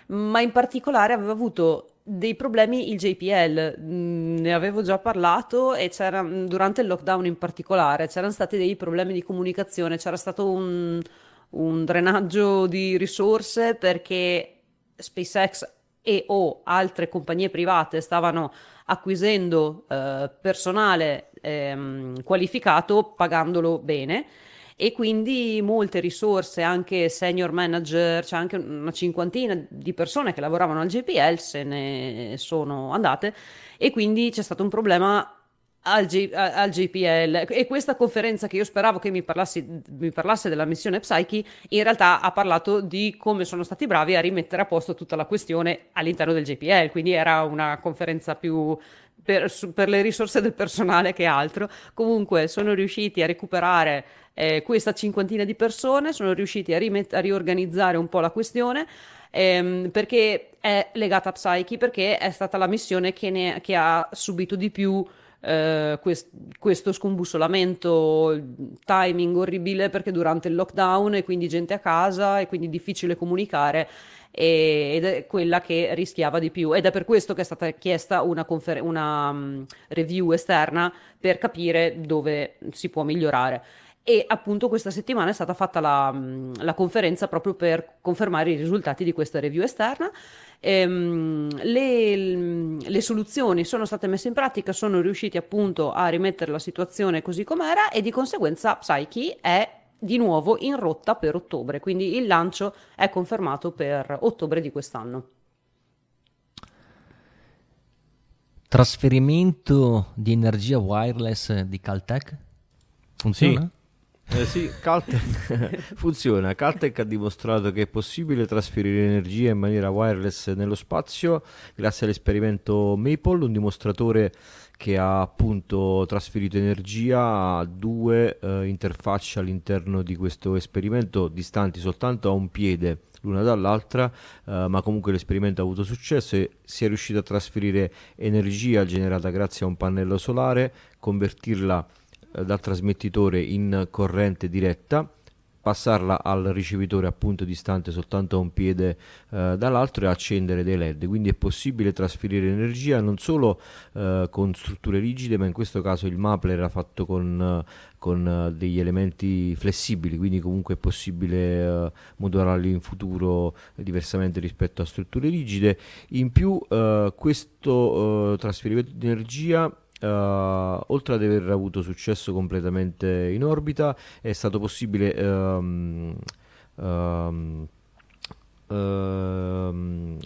Speaker 2: ma in particolare aveva avuto dei problemi il JPL, mm, ne avevo già parlato e c'era mm, durante il lockdown in particolare, c'erano stati dei problemi di comunicazione, c'era stato un, un drenaggio di risorse perché SpaceX e o altre compagnie private stavano acquisendo eh, personale ehm, qualificato pagandolo bene e quindi molte risorse, anche senior manager, c'è anche una cinquantina di persone che lavoravano al GPL se ne sono andate. E quindi c'è stato un problema al, G- al, GPL e questa conferenza che io speravo che mi, parlassi, mi, parlasse della missione Psyche in realtà ha parlato di come sono stati bravi a rimettere a posto tutta la questione all'interno del GPL quindi era una conferenza più per, per le risorse del personale che altro. Comunque sono riusciti a recuperare eh, questa cinquantina di persone sono riusciti a, rimet- a riorganizzare un po' la questione ehm, perché è legata a Psyche, perché è stata la missione che, ne- che ha subito di più eh, quest- questo scombussolamento, timing orribile perché durante il lockdown e quindi gente a casa e quindi difficile comunicare ed è quella che rischiava di più. Ed è per questo che è stata chiesta una, confer- una um, review esterna per capire dove si può migliorare e appunto questa settimana è stata fatta la, mm, la conferenza proprio per confermare i risultati di questa review esterna. Ehm, le, le, soluzioni sono state messe in pratica, sono riusciti appunto a rimettere la situazione così com'era e di conseguenza Psyche è di nuovo in rotta per ottobre, quindi il lancio è confermato per ottobre di quest'anno.
Speaker 1: Trasferimento di energia wireless di Caltech? Funziona?
Speaker 3: Sì. Eh sì, Caltech funziona. Caltech ha dimostrato che è possibile trasferire energia in maniera wireless nello spazio grazie all'esperimento Maple, un dimostratore che ha appunto trasferito energia a due uh, interfacce all'interno di questo esperimento distanti soltanto a un piede l'una dall'altra, uh, ma comunque l'esperimento ha avuto successo e si è riuscito a trasferire energia generata grazie a un pannello solare, convertirla eh, dal trasmettitore in corrente diretta passarla al ricevitore appunto distante soltanto a un piede eh, dall'altro e accendere dei led. Quindi è possibile trasferire energia non solo eh, con strutture rigide ma in questo caso il Maple era fatto con, con uh, degli elementi flessibili quindi comunque è possibile uh, modularli in futuro diversamente rispetto a strutture rigide. In più uh, questo trasferimento di energia Uh, oltre ad aver avuto successo completamente in orbita, è stato possibile um, um, uh,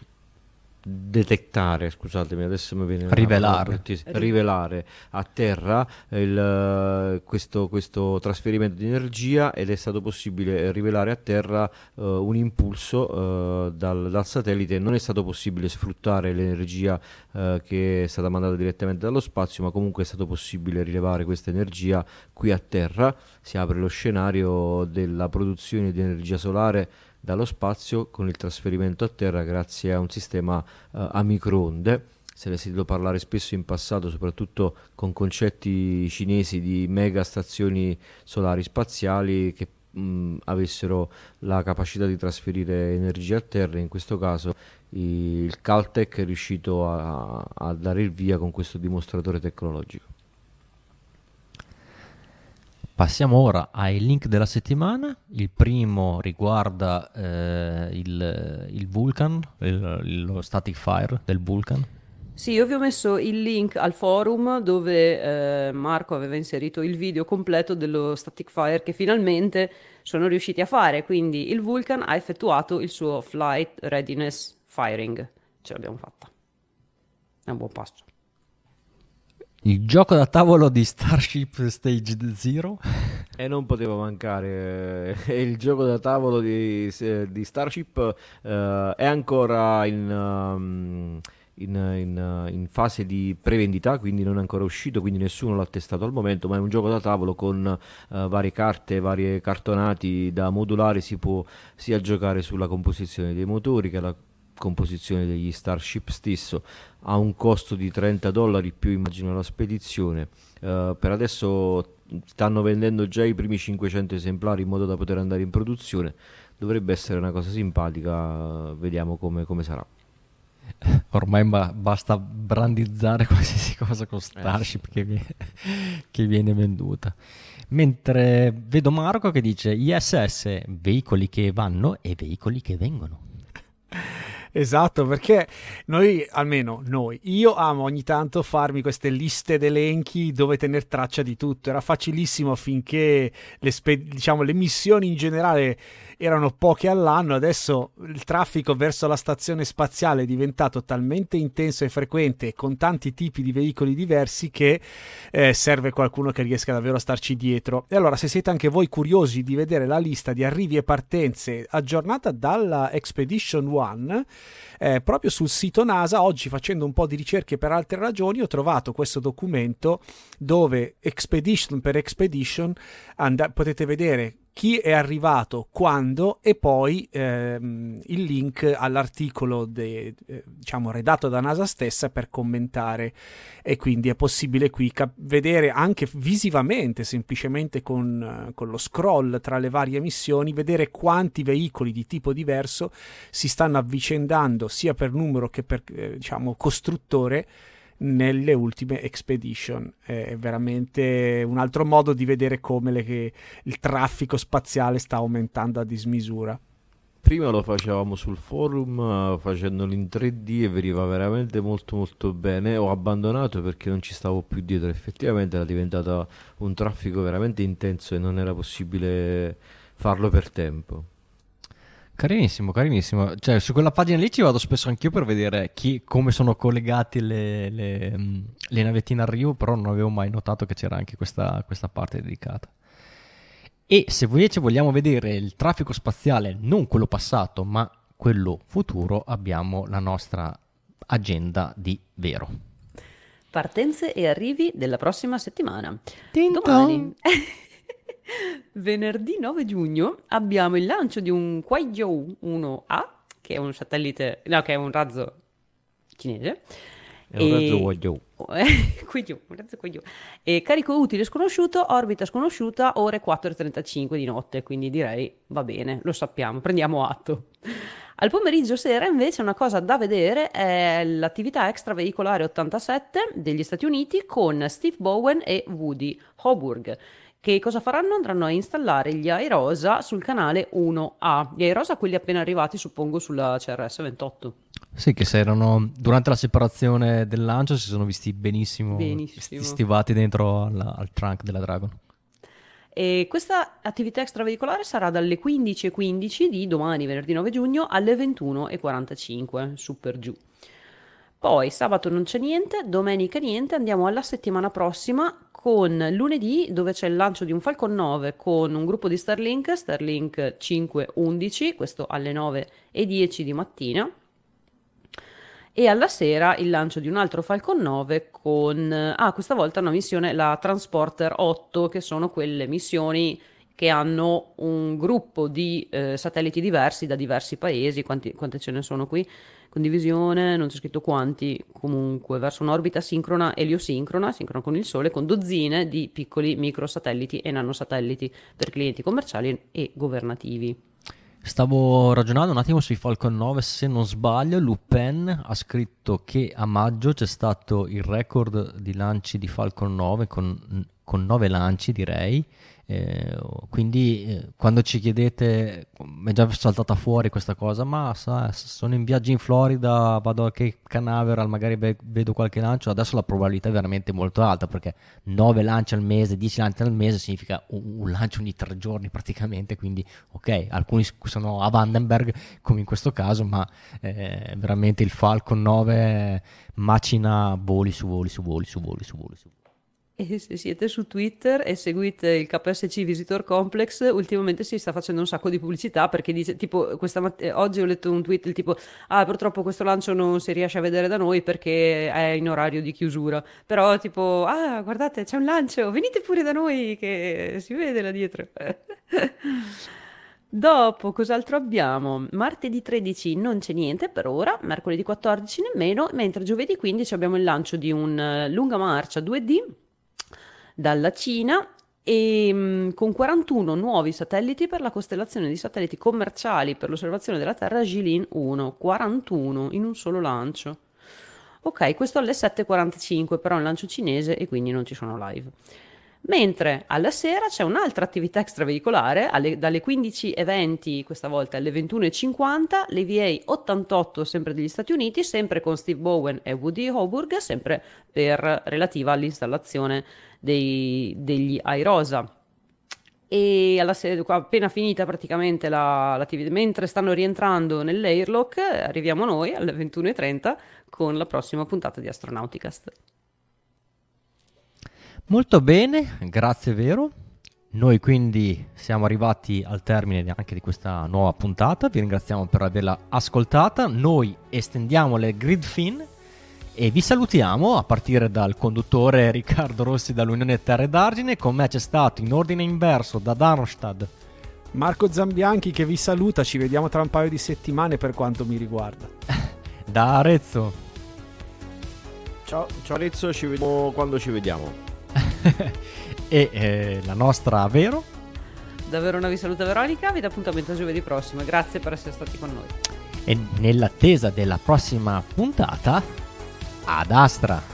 Speaker 3: detettare, scusatemi, adesso mi viene
Speaker 1: rivelare,
Speaker 3: rivelare a terra il, questo, questo, trasferimento di energia ed è stato possibile rivelare a terra uh, un impulso uh, dal, dal, satellite. Non è stato possibile sfruttare l'energia uh, che è stata mandata direttamente dallo spazio, ma comunque è stato possibile rilevare questa energia qui a terra. Si apre lo scenario della produzione di energia solare dallo spazio con il trasferimento a terra grazie a un sistema uh, a microonde. Se ne è sentito parlare spesso in passato, soprattutto con concetti cinesi di mega stazioni solari spaziali che mh, avessero la capacità di trasferire energia a terra. In questo caso il Caltech è riuscito a, a dare il via con questo dimostratore tecnologico.
Speaker 1: Passiamo ora ai link della settimana. Il primo riguarda eh, il, il, Vulcan, il, lo static fire del Vulcan.
Speaker 2: Sì, io vi ho messo il link al forum dove eh, Marco aveva inserito il video completo dello static fire che finalmente sono riusciti a fare. Quindi il Vulcan ha effettuato il suo flight readiness firing. Ce l'abbiamo fatta. È un buon passo.
Speaker 1: Il gioco da tavolo di Starship Stage Zero.
Speaker 3: E non poteva mancare. Eh, il gioco da tavolo di, di Starship uh, è ancora in, um, in, in, in, fase di prevendita, quindi non è ancora uscito, quindi nessuno l'ha testato al momento, ma è un gioco da tavolo con uh, varie carte, varie cartonati da modulare, si può sia giocare sulla composizione dei motori che la composizione degli Starship stesso ha un costo di 30 dollari più immagino la spedizione. Uh, per adesso stanno vendendo già i primi 500 esemplari in modo da poter andare in produzione. Dovrebbe essere una cosa simpatica vediamo come, come sarà.
Speaker 1: Ormai ba- basta brandizzare qualsiasi cosa con Starship eh. che, viene, che viene venduta. Mentre vedo Marco che dice ISS veicoli che vanno e veicoli che vengono
Speaker 4: Esatto, perché noi, almeno noi, io amo ogni tanto farmi queste liste d'elenchi dove tenere traccia di tutto. Era facilissimo finché le, spe- diciamo, le missioni in generale erano poche all'anno, adesso il traffico verso la stazione spaziale è diventato talmente intenso e frequente con tanti tipi di veicoli diversi che eh, serve qualcuno che riesca davvero a starci dietro. E allora se siete anche voi curiosi di vedere la lista di arrivi e partenze aggiornata dalla Expedition One, eh, proprio sul sito NASA, oggi facendo un po' di ricerche per altre ragioni, ho trovato questo documento dove Expedition per Expedition and- potete vedere chi è arrivato, quando e poi ehm, il link all'articolo de, eh, diciamo redatto da NASA stessa per commentare. E quindi è possibile qui cap- vedere anche visivamente, semplicemente con, con, lo scroll tra le varie missioni, vedere quanti veicoli di tipo diverso si stanno avvicendando sia per numero che per eh, diciamo costruttore nelle ultime expedition. È veramente un altro modo di vedere come le, il traffico spaziale sta aumentando a dismisura.
Speaker 3: Prima lo facevamo sul forum facendolo in 3D e veniva veramente molto molto bene. Ho abbandonato perché non ci stavo più dietro. Effettivamente era diventato un traffico veramente intenso e non era possibile farlo per tempo.
Speaker 1: Carinissimo, carinissimo. Cioè, su quella pagina lì ci vado spesso anch'io per vedere chi, come sono collegati le, le, mm, le, navettine a Rio, però non avevo mai notato che c'era anche questa, questa parte dedicata. E se invece vogliamo vedere il traffico spaziale, non quello passato, ma quello futuro, abbiamo la nostra agenda di vero.
Speaker 2: Partenze e arrivi della prossima settimana.
Speaker 1: Domani.
Speaker 2: Venerdì 9 giugno abbiamo il lancio di un Kuaizhou 1A, che è un satellite, no, che è un razzo cinese.
Speaker 3: È un razzo Kuaizhou.
Speaker 2: Kuaizhou, un razzo Kuaizhou. E carico utile sconosciuto, orbita sconosciuta, ore 4.35 di notte, quindi direi va bene, lo sappiamo, prendiamo atto. Al pomeriggio sera invece una cosa da vedere è l'attività extraveicolare 87 degli Stati Uniti con Steve Bowen e Woody Hoburg che cosa faranno? Andranno a installare gli Aerosa sul canale 1A. Gli Aerosa, quelli appena arrivati, suppongo, sulla CRS 28.
Speaker 1: Sì, che se erano durante la separazione del lancio si sono visti benissimo, benissimo. stivati dentro alla, al trunk della Dragon.
Speaker 2: E questa attività extraveicolare sarà dalle 15.15 di domani, venerdì 9 giugno, alle 21.45, su per giù. Poi sabato non c'è niente, domenica niente, andiamo alla settimana prossima con lunedì dove c'è il lancio di un Falcon 9 con un gruppo di Starlink, Starlink 511, questo alle 9.10 di mattina. E alla sera il lancio di un altro Falcon 9 con, ah, questa volta una missione, la Transporter 8, che sono quelle missioni che hanno un gruppo di eh, satelliti diversi da diversi paesi, quanti, quante ce ne sono qui? Condivisione, non c'è scritto quanti, comunque verso un'orbita sincrona, eliosincrona, sincrona con il Sole, con dozzine di piccoli microsatelliti e nanosatelliti per clienti commerciali e governativi.
Speaker 1: Stavo ragionando un attimo sui Falcon 9, se non sbaglio, Lupin ha scritto che a maggio c'è stato il record di lanci di Falcon 9 con, con 9 lanci direi eh, quindi eh, quando ci chiedete, mi è già saltata fuori questa cosa, ma sa, sono in viaggio in Florida, vado a Cape Canaveral, magari be- vedo qualche lancio, adesso la probabilità è veramente molto alta perché 9 lanci al mese, 10 lanci al mese significa un, un lancio ogni 3 giorni praticamente, quindi ok, alcuni sono a Vandenberg come in questo caso, ma eh, veramente il Falcon 9 macina voli su voli su voli su voli su voli su voli.
Speaker 2: E se siete su Twitter e seguite il KSC Visitor Complex, ultimamente si sta facendo un sacco di pubblicità perché dice, tipo, matt- eh, oggi ho letto un tweet del tipo, ah, purtroppo questo lancio non si riesce a vedere da noi perché è in orario di chiusura. Però, tipo, ah, guardate, c'è un lancio, venite pure da noi che si vede là dietro. Dopo, cos'altro abbiamo? Martedì 13 non c'è niente per ora, mercoledì 14 nemmeno, mentre giovedì 15 abbiamo il lancio di un uh, lunga marcia 2D dalla Cina e mm, con 41 nuovi satelliti per la costellazione di satelliti commerciali per l'osservazione della Terra Jilin 1, 41 in un solo lancio. Ok, questo alle 7.45, però è un lancio cinese e quindi non ci sono live. Mentre alla sera c'è un'altra attività extraveicolare, alle, dalle 15.20 questa volta alle 21.50, l'EVA 88 sempre degli Stati Uniti, sempre con Steve Bowen e Woody Hoburg, sempre per relativa all'installazione dei, degli iRosa. E alla appena finita praticamente la, l'attività, mentre stanno rientrando nell'airlock, arriviamo noi alle 21.30 con la prossima puntata di Astronauticast.
Speaker 1: Molto bene, grazie Vero. Noi quindi siamo arrivati al termine anche di questa nuova puntata, vi ringraziamo per averla ascoltata, noi estendiamo le grid fin e vi salutiamo a partire dal conduttore Riccardo Rossi dall'Unione Terre d'Argine, con me c'è stato in ordine inverso da Darmstadt
Speaker 4: Marco Zambianchi che vi saluta, ci vediamo tra un paio di settimane per quanto mi riguarda.
Speaker 1: da Arezzo.
Speaker 3: Ciao, ciao Arezzo, ci vediamo quando ci vediamo.
Speaker 1: e eh, la nostra Vero.
Speaker 2: Davvero una vi saluta Veronica, vi do appuntamento a giovedì prossimo. Grazie per essere stati con noi.
Speaker 1: E nell'attesa della prossima puntata, ad Astra.